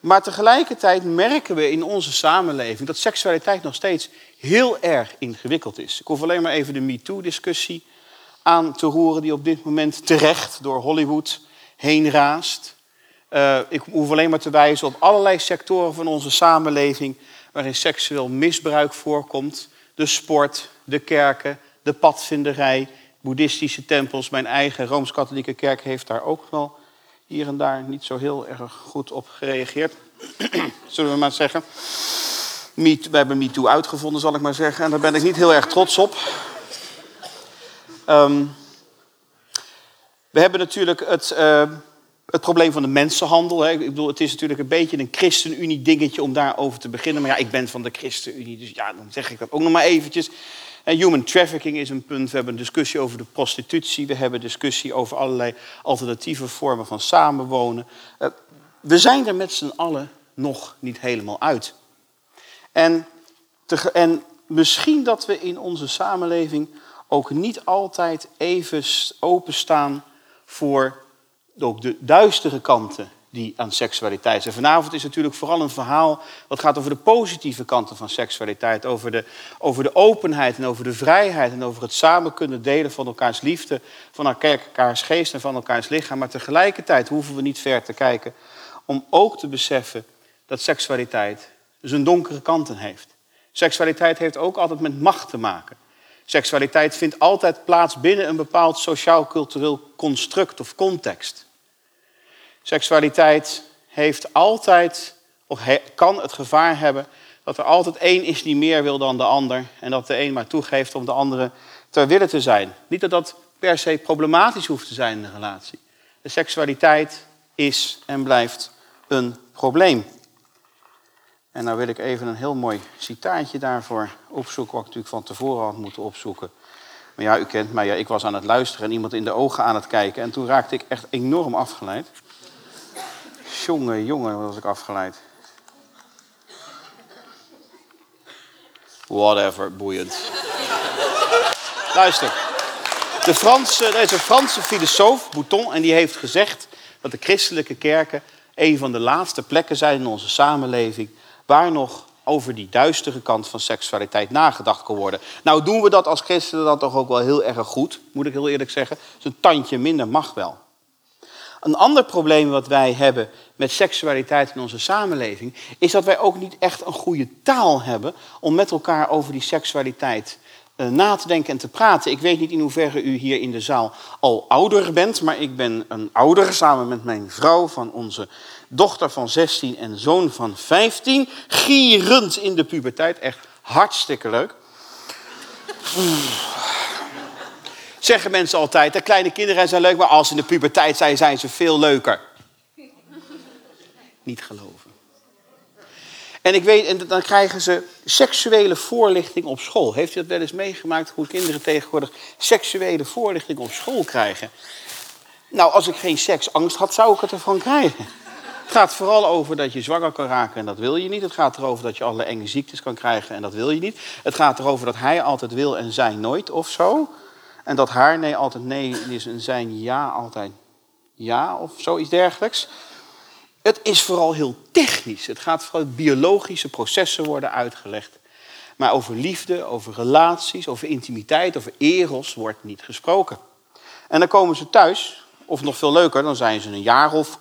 maar tegelijkertijd merken we in onze samenleving dat seksualiteit nog steeds heel erg ingewikkeld is. Ik hoef alleen maar even de MeToo-discussie aan te roeren, die op dit moment terecht door Hollywood heen raast. Uh, ik hoef alleen maar te wijzen op allerlei sectoren van onze samenleving waarin seksueel misbruik voorkomt. De sport, de kerken, de padvinderij, boeddhistische tempels. Mijn eigen Rooms-Katholieke kerk heeft daar ook wel hier en daar niet zo heel erg goed op gereageerd. Zullen we maar zeggen. We hebben MeToo uitgevonden, zal ik maar zeggen. En daar ben ik niet heel erg trots op. Um, we hebben natuurlijk het, uh, het probleem van de mensenhandel. Hè. Ik bedoel, het is natuurlijk een beetje een ChristenUnie-dingetje om daarover te beginnen. Maar ja, ik ben van de ChristenUnie, dus ja, dan zeg ik dat ook nog maar eventjes. En human trafficking is een punt. We hebben een discussie over de prostitutie. We hebben een discussie over allerlei alternatieve vormen van samenwonen. Uh, we zijn er met z'n allen nog niet helemaal uit. En, en misschien dat we in onze samenleving ook niet altijd even openstaan voor ook de duistere kanten die aan seksualiteit zijn. Vanavond is natuurlijk vooral een verhaal wat gaat over de positieve kanten van seksualiteit. Over de, over de openheid en over de vrijheid en over het samen kunnen delen van elkaars liefde, van elkaars geest en van elkaars lichaam. Maar tegelijkertijd hoeven we niet ver te kijken om ook te beseffen dat seksualiteit zijn donkere kanten heeft. Seksualiteit heeft ook altijd met macht te maken. Seksualiteit vindt altijd plaats binnen een bepaald sociaal-cultureel construct of context. Seksualiteit heeft altijd, of kan het gevaar hebben, dat er altijd één is die meer wil dan de ander. En dat de een maar toegeeft om de andere ter wille te zijn. Niet dat dat per se problematisch hoeft te zijn in een relatie. De seksualiteit is en blijft een probleem. En nou wil ik even een heel mooi citaatje daarvoor opzoeken, wat ik natuurlijk van tevoren had moeten opzoeken. Maar ja, u kent mij, ja, ik was aan het luisteren en iemand in de ogen aan het kijken. En toen raakte ik echt enorm afgeleid. Jongen, jongen, was ik afgeleid. Whatever, boeiend. Luister. De Franse, er is een Franse filosoof, Bouton, en die heeft gezegd dat de christelijke kerken een van de laatste plekken zijn in onze samenleving waar nog over die duistere kant van seksualiteit nagedacht kan worden. Nou doen we dat als christenen dan toch ook wel heel erg goed, moet ik heel eerlijk zeggen. Dus een tandje minder mag wel. Een ander probleem wat wij hebben met seksualiteit in onze samenleving, is dat wij ook niet echt een goede taal hebben om met elkaar over die seksualiteit uh, na te denken en te praten. Ik weet niet in hoeverre u hier in de zaal al ouder bent, maar ik ben een ouder samen met mijn vrouw van onze dochter van 16 en zoon van 15. Gierend in de puberteit, echt hartstikke leuk. Zeggen mensen altijd, de kleine kinderen zijn leuk, maar als ze in de puberteit zijn, zijn ze veel leuker. Niet geloven. En ik weet, en dan krijgen ze seksuele voorlichting op school. Heeft u dat wel eens meegemaakt, hoe kinderen tegenwoordig seksuele voorlichting op school krijgen? Nou, als ik geen seksangst had, zou ik het ervan krijgen. Het gaat vooral over dat je zwanger kan raken en dat wil je niet. Het gaat erover dat je alle enge ziektes kan krijgen en dat wil je niet. Het gaat erover dat hij altijd wil en zij nooit of zo. En dat haar nee altijd nee is en zijn ja altijd ja of zoiets dergelijks. Het is vooral heel technisch. Het gaat vooral biologische processen worden uitgelegd. Maar over liefde, over relaties, over intimiteit, over eros wordt niet gesproken. En dan komen ze thuis, of nog veel leuker, dan zijn ze een jaar of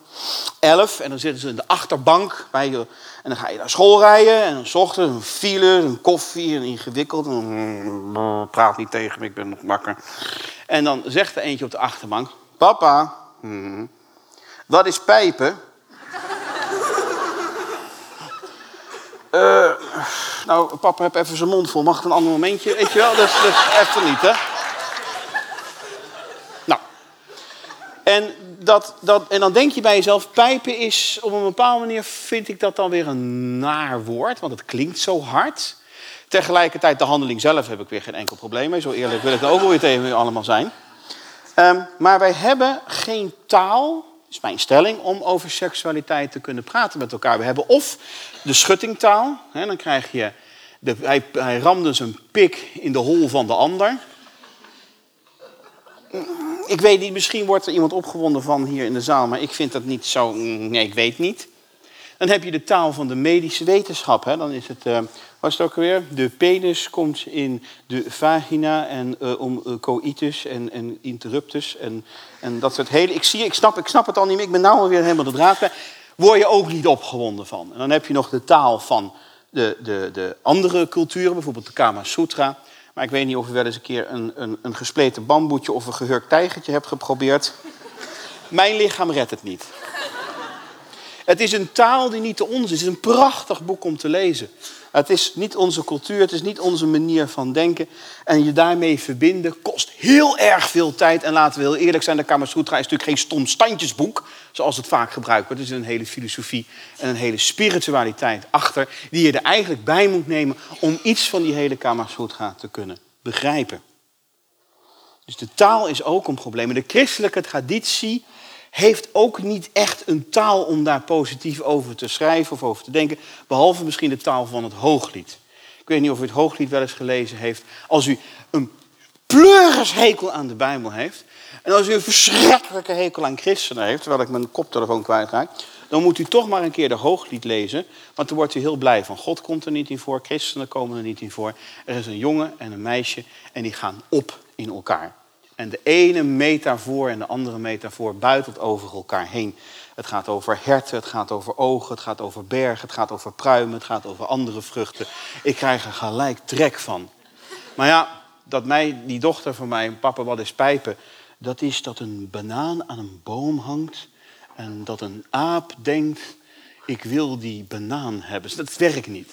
elf en dan zitten ze in de achterbank bij je, en dan ga je naar school rijden en dan ochtends een file, een koffie, een ingewikkeld. En, praat niet tegen me, ik ben nog wakker. En dan zegt er eentje op de achterbank, papa, hmm, wat is pijpen? Uh, nou, papa heb even zijn mond vol. Mag het een ander momentje? Weet je wel, dat is, even niet, hè? En, dat, dat, en dan denk je bij jezelf, pijpen is op een bepaalde manier, vind ik dat dan weer een naar woord. Want het klinkt zo hard. Tegelijkertijd, de handeling zelf heb ik weer geen enkel probleem mee. Zo eerlijk wil ik er ook wel weer tegen u allemaal zijn. Um, maar wij hebben geen taal is mijn stelling, om over seksualiteit te kunnen praten met elkaar. We hebben of de schuttingtaal, hè, dan krijg je, de, hij, hij ramde zijn pik in de hol van de ander. Ik weet niet, misschien wordt er iemand opgewonden van hier in de zaal, maar ik vind dat niet zo, nee, ik weet niet. Dan heb je de taal van de medische wetenschap. Hè. Dan is het, uh, wat is het ook alweer? De penis komt in de vagina en uh, om uh, coitus en, en interruptus en, en dat soort hele... Ik, zie, ik, snap, ik snap het al niet meer, ik ben nou weer helemaal de draad bij. Word je ook niet opgewonden van. En dan heb je nog de taal van de, de, de andere culturen, bijvoorbeeld de Kama Sutra. Maar ik weet niet of je wel eens een keer een, een, een gespleten bamboetje of een gehurkt tijgertje hebt geprobeerd. Mijn lichaam redt het niet. Het is een taal die niet de onze is. Het is een prachtig boek om te lezen. Het is niet onze cultuur, het is niet onze manier van denken. En je daarmee verbinden kost heel erg veel tijd. En laten we heel eerlijk zijn, de Kama Sutra is natuurlijk geen stom standjesboek, zoals het vaak gebruikt wordt. Er is een hele filosofie en een hele spiritualiteit achter, die je er eigenlijk bij moet nemen om iets van die hele Kama Sutra te kunnen begrijpen. Dus de taal is ook een probleem. De christelijke traditie heeft ook niet echt een taal om daar positief over te schrijven of over te denken, behalve misschien de taal van het hooglied. Ik weet niet of u het hooglied wel eens gelezen heeft. Als u een pleurishekel aan de Bijbel heeft, en als u een verschrikkelijke hekel aan christenen heeft, terwijl ik mijn koptelefoon kwijtraak, dan moet u toch maar een keer de hooglied lezen, want dan wordt u heel blij van. God komt er niet in voor, christenen komen er niet in voor. Er is een jongen en een meisje en die gaan op in elkaar. En de ene metafoor en de andere metafoor buitelt over elkaar heen. Het gaat over herten, het gaat over ogen, het gaat over bergen, het gaat over pruimen, het gaat over andere vruchten. Ik krijg er gelijk trek van. Maar ja, dat mij, die dochter van mij, papa wat is pijpen, dat is dat een banaan aan een boom hangt en dat een aap denkt, ik wil die banaan hebben. Dat werkt niet.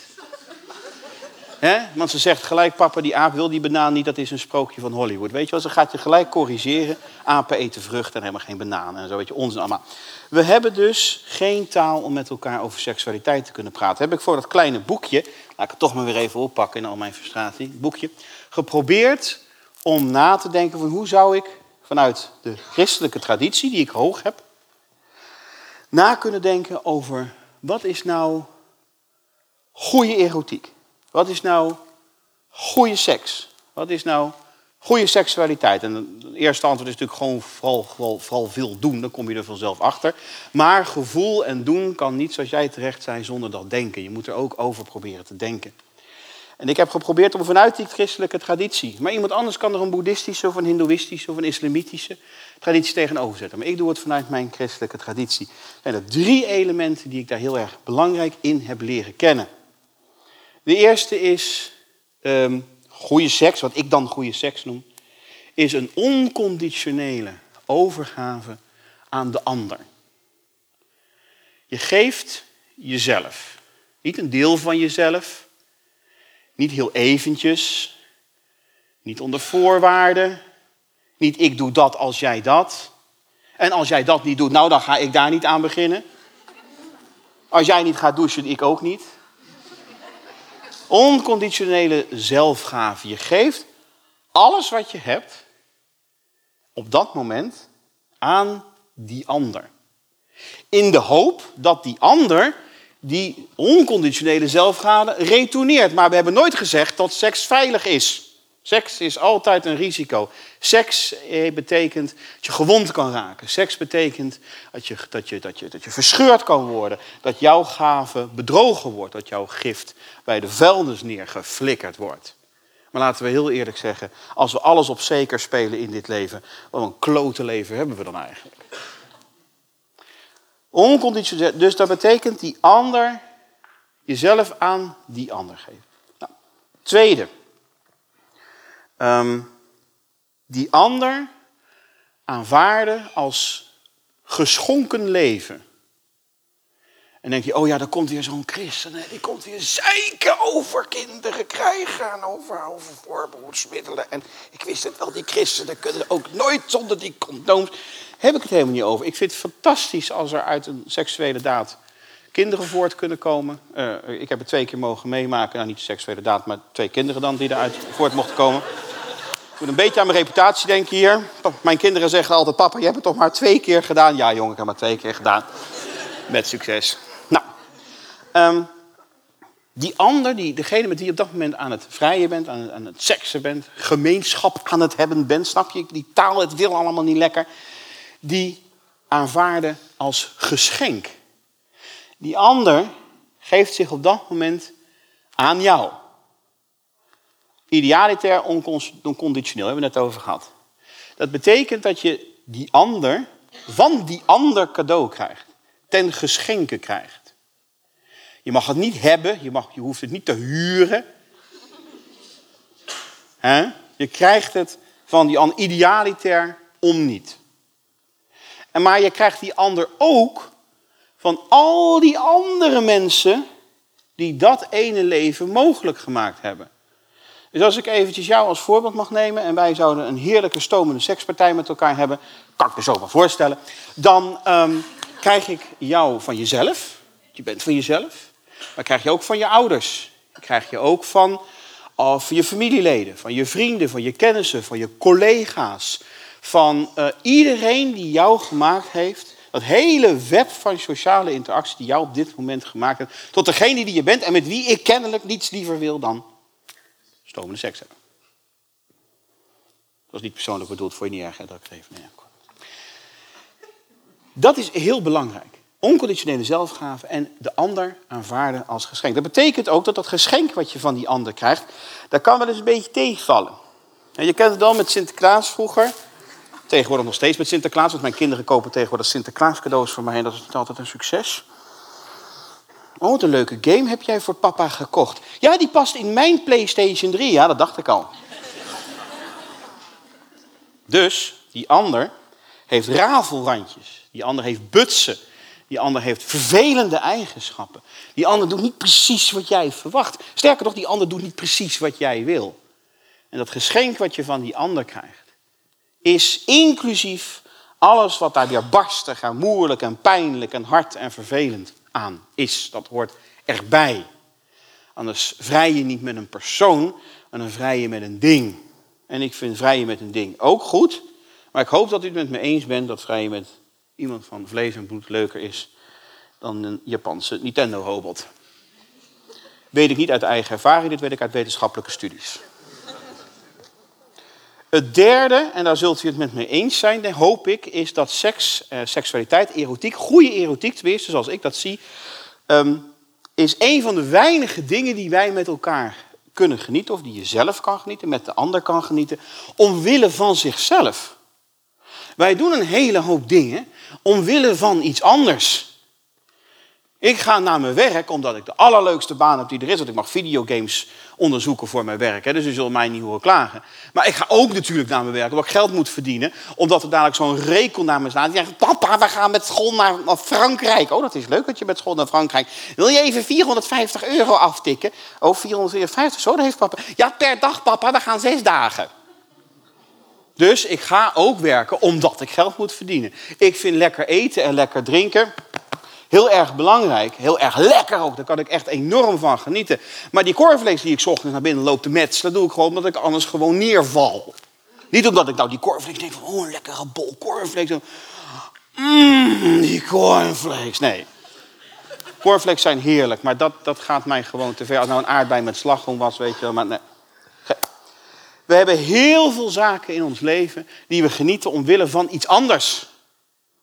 Want ze zegt gelijk, papa, die aap wil die banaan niet, dat is een sprookje van Hollywood. Weet je wel, ze gaat je gelijk corrigeren. Apen eten vruchten en helemaal geen bananen en zo, weet je, onzin allemaal. We hebben dus geen taal om met elkaar over seksualiteit te kunnen praten. Heb ik voor dat kleine boekje, laat ik het toch maar weer even oppakken in al mijn frustratie, boekje, geprobeerd om na te denken van hoe zou ik vanuit de christelijke traditie, die ik hoog heb, na kunnen denken over wat is nou goede erotiek. Wat is nou goede seks? Wat is nou Goede seksualiteit. En het eerste antwoord is natuurlijk gewoon vooral, vooral, veel doen. Dan kom je er vanzelf achter. Maar gevoel en doen kan niet, zoals jij terecht zei, zonder dat denken. Je moet er ook over proberen te denken. En ik heb geprobeerd om vanuit die christelijke traditie. Maar iemand anders kan er een boeddhistische of een hindoeïstische of een islamitische traditie tegenover zetten. Maar ik doe het vanuit mijn christelijke traditie. Zijn er drie elementen die ik daar heel erg belangrijk in heb leren kennen. De eerste is um, goede seks, wat ik dan goede seks noem, is een onconditionele overgave aan de ander. Je geeft jezelf. Niet een deel van jezelf, niet heel eventjes, niet onder voorwaarden, niet ik doe dat als jij dat. En als jij dat niet doet, nou dan ga ik daar niet aan beginnen. Als jij niet gaat douchen, ik ook niet. Onconditionele zelfgave. Je geeft alles wat je hebt op dat moment aan die ander. In de hoop dat die ander die onconditionele zelfgave retourneert. Maar we hebben nooit gezegd dat seks veilig is. Seks is altijd een risico. Seks eh, betekent dat je gewond kan raken. Seks betekent dat je, dat, je, dat, je, dat je verscheurd kan worden. Dat jouw gave bedrogen wordt. Dat jouw gift bij de vuilnis neergeflikkerd wordt. Maar laten we heel eerlijk zeggen, als we alles op zeker spelen in dit leven, wat een klote leven hebben we dan eigenlijk? Onconditioneel. Dus dat betekent die ander jezelf aan die ander geven. Nou, tweede. Um, die ander aanvaarden als geschonken leven. En denk je, oh ja, dan komt weer zo'n christen. Die komt weer zeiken over kinderen krijgen. En over, over voorbehoedsmiddelen. En ik wist het wel, die christenen kunnen ook nooit zonder die condooms. Heb ik het helemaal niet over. Ik vind het fantastisch als er uit een seksuele daad kinderen voort kunnen komen. Uh, ik heb het twee keer mogen meemaken. Nou, niet seksuele daad, maar twee kinderen dan die eruit voort mochten komen. Ik moet een beetje aan mijn reputatie denken hier. Mijn kinderen zeggen altijd, papa, je hebt het toch maar twee keer gedaan? Ja, jongen, ik heb maar twee keer gedaan. Met succes. Nou, um, die ander, die, degene met wie je op dat moment aan het vrijen bent, aan, aan het seksen bent, gemeenschap aan het hebben bent, snap je? Die taal, het wil allemaal niet lekker. Die aanvaarden als geschenk. Die ander geeft zich op dat moment aan jou. Idealitair, onconditioneel, hebben we het net over gehad. Dat betekent dat je die ander van die ander cadeau krijgt. Ten geschenke krijgt. Je mag het niet hebben, je, mag, je hoeft het niet te huren. Je krijgt het van die ander idealitair om niet. En maar je krijgt die ander ook van al die andere mensen die dat ene leven mogelijk gemaakt hebben. Dus als ik eventjes jou als voorbeeld mag nemen en wij zouden een heerlijke stomende sekspartij met elkaar hebben, kan ik me zo maar voorstellen, dan um, krijg ik jou van jezelf, je bent van jezelf, maar krijg je ook van je ouders, krijg je ook van, van je familieleden, van je vrienden, van je kennissen, van je collega's, van uh, iedereen die jou gemaakt heeft, dat hele web van sociale interactie die jou op dit moment gemaakt hebt, tot degene die je bent en met wie ik kennelijk niets liever wil dan stomende seks hebben. Dat was niet persoonlijk bedoeld, voor je niet erg dat ik het even nee, Dat is heel belangrijk. Onconditionele zelfgave en de ander aanvaarden als geschenk. Dat betekent ook dat dat geschenk wat je van die ander krijgt, dat kan wel eens een beetje tegenvallen. En je kent het al met Sinterklaas vroeger. Tegenwoordig nog steeds met Sinterklaas, want mijn kinderen kopen tegenwoordig Sinterklaas cadeaus voor mij en dat is altijd een succes. Oh, wat een leuke game heb jij voor papa gekocht. Ja, die past in mijn PlayStation 3. Ja, dat dacht ik al. Dus, die ander heeft rafelrandjes. Die ander heeft butsen. Die ander heeft vervelende eigenschappen. Die ander doet niet precies wat jij verwacht. Sterker nog, die ander doet niet precies wat jij wil. En dat geschenk wat je van die ander krijgt, is inclusief alles wat daar weer barstig en moeilijk en pijnlijk en hard en vervelend aan is. Dat hoort erbij. Anders vrij je niet met een persoon, maar dan vrij je met een ding. En ik vind vrijen met een ding ook goed. Maar ik hoop dat u het met me eens bent dat vrijen met iemand van vlees en bloed leuker is dan een Japanse Nintendo-robot. Weet ik niet uit eigen ervaring, dit weet ik uit wetenschappelijke studies. Het derde, en daar zult u het met me eens zijn, hoop ik, is dat seks, eh, seksualiteit, erotiek, goede erotiek tenminste, zoals ik dat zie, ehm, is een van de weinige dingen die wij met elkaar kunnen genieten, of die je zelf kan genieten, met de ander kan genieten, omwille van zichzelf. Wij doen een hele hoop dingen omwille van iets anders. Ik ga naar mijn werk omdat ik de allerleukste baan heb die er is. Want ik mag videogames onderzoeken voor mijn werk. Hè, dus u zult mij niet horen klagen. Maar ik ga ook natuurlijk naar mijn werk omdat ik geld moet verdienen. Omdat er dadelijk zo'n rekel naar me staat. Die zegt, papa, we gaan met school naar, naar, Frankrijk. Oh, dat is leuk dat je met school naar Frankrijk. Wil je even 450 euro aftikken? Oh, 450, zo, dat heeft papa. Ja, per dag, papa, we gaan zes dagen. Dus ik ga ook werken omdat ik geld moet verdienen. Ik vind lekker eten en lekker drinken Heel erg belangrijk, heel erg lekker ook. Daar kan ik echt enorm van genieten. Maar die cornflakes die ik ochtends naar binnen loop te metselen, doe ik gewoon omdat ik anders gewoon neerval. Niet omdat ik nou die cornflakes denk van, oh een lekkere bol cornflakes. Mmm, die cornflakes. Nee. Cornflakes zijn heerlijk, maar dat, dat gaat mij gewoon te ver. Als nou een aardbei met slagroom was, weet je wel. Maar nee. We hebben heel veel zaken in ons leven die we genieten omwille van iets anders.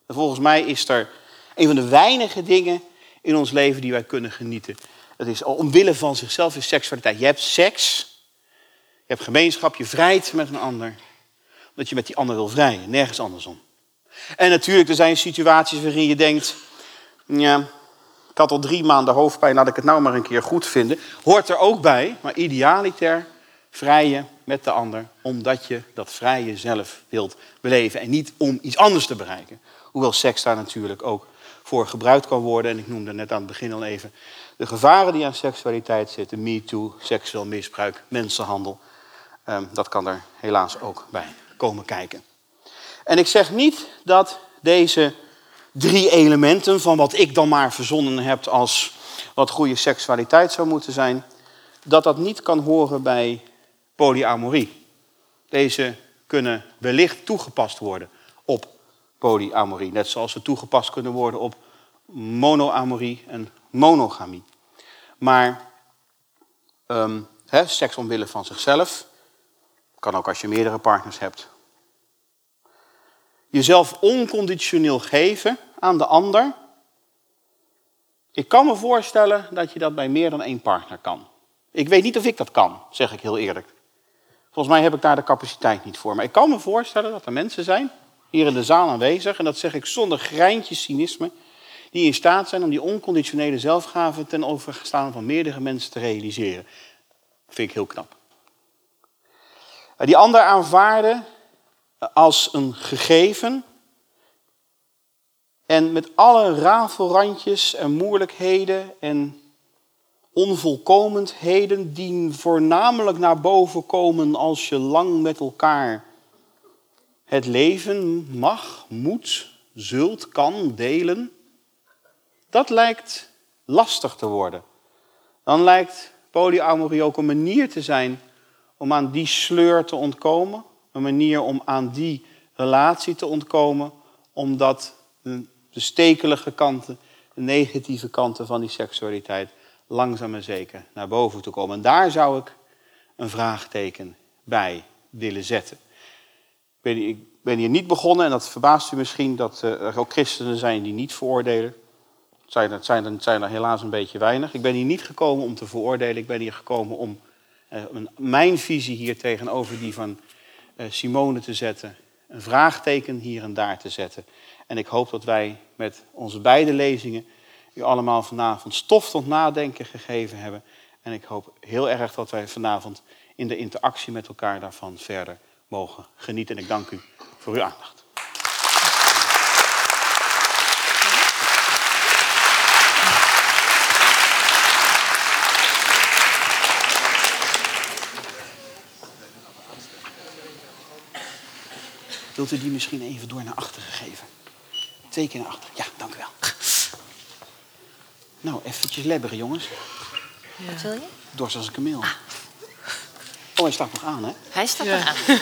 En volgens mij is er een van de weinige dingen in ons leven die wij kunnen genieten. Dat is omwille van zichzelf is seksualiteit. Je hebt seks, je hebt gemeenschap, je vrijt met een ander. Omdat je met die ander wil vrijen, nergens andersom. En natuurlijk, er zijn situaties waarin je denkt... Ja, ik had al drie maanden hoofdpijn, laat ik het nou maar een keer goed vinden. Hoort er ook bij, maar idealiter vrijen met de ander. Omdat je dat vrije zelf wilt beleven en niet om iets anders te bereiken. Hoewel seks daar natuurlijk ook voor gebruikt kan worden. En ik noemde net aan het begin al even de gevaren die aan seksualiteit zitten. MeToo, seksueel misbruik, mensenhandel. Um, dat kan er helaas ook bij komen kijken. En ik zeg niet dat deze drie elementen van wat ik dan maar verzonnen heb als wat goede seksualiteit zou moeten zijn, dat dat niet kan horen bij polyamorie. Deze kunnen wellicht toegepast worden op polyamorie. Net zoals ze toegepast kunnen worden op monoamorie en monogamie. Maar um, seks omwille van zichzelf, kan ook als je meerdere partners hebt. Jezelf onconditioneel geven aan de ander. Ik kan me voorstellen dat je dat bij meer dan één partner kan. Ik weet niet of ik dat kan, zeg ik heel eerlijk. Volgens mij heb ik daar de capaciteit niet voor. Maar ik kan me voorstellen dat er mensen zijn hier in de zaal aanwezig, en dat zeg ik zonder greintje cynisme, die in staat zijn om die onconditionele zelfgave ten overstaan van meerdere mensen te realiseren. Dat vind ik heel knap. Die ander aanvaarden als een gegeven en met alle rafelrandjes en moeilijkheden en onvolkomenheden die voornamelijk naar boven komen als je lang met elkaar het leven mag, moet, zult, kan delen, dat lijkt lastig te worden. Dan lijkt polyamorie ook een manier te zijn om aan die sleur te ontkomen, een manier om aan die relatie te ontkomen, omdat de stekelige kanten, de negatieve kanten van die seksualiteit langzaam en zeker naar boven te komen. En daar zou ik een vraagteken bij willen zetten ik ben hier niet begonnen, en dat verbaast u misschien, dat eh, er ook christenen zijn die niet veroordelen. Het zijn, het zijn, er helaas een beetje weinig. Ik ben hier niet gekomen om te veroordelen. Ik ben hier gekomen om uh, mijn visie hier tegenover die van uh, Simone te zetten. Een vraagteken hier en daar te zetten. En ik hoop dat wij met onze beide lezingen u allemaal vanavond stof tot nadenken gegeven hebben. En ik hoop heel erg dat wij vanavond in de interactie met elkaar daarvan verder mogen genieten. En ik dank u voor uw aandacht. Wilt u die misschien even door naar achteren geven? Twee keer naar achteren. Ja, dank u wel. Nou, eventjes lebberen, jongens. Wat wil je? Dorst als een kameel. Ah. Oh, hij staat nog aan, hè? Hij staat nog aan.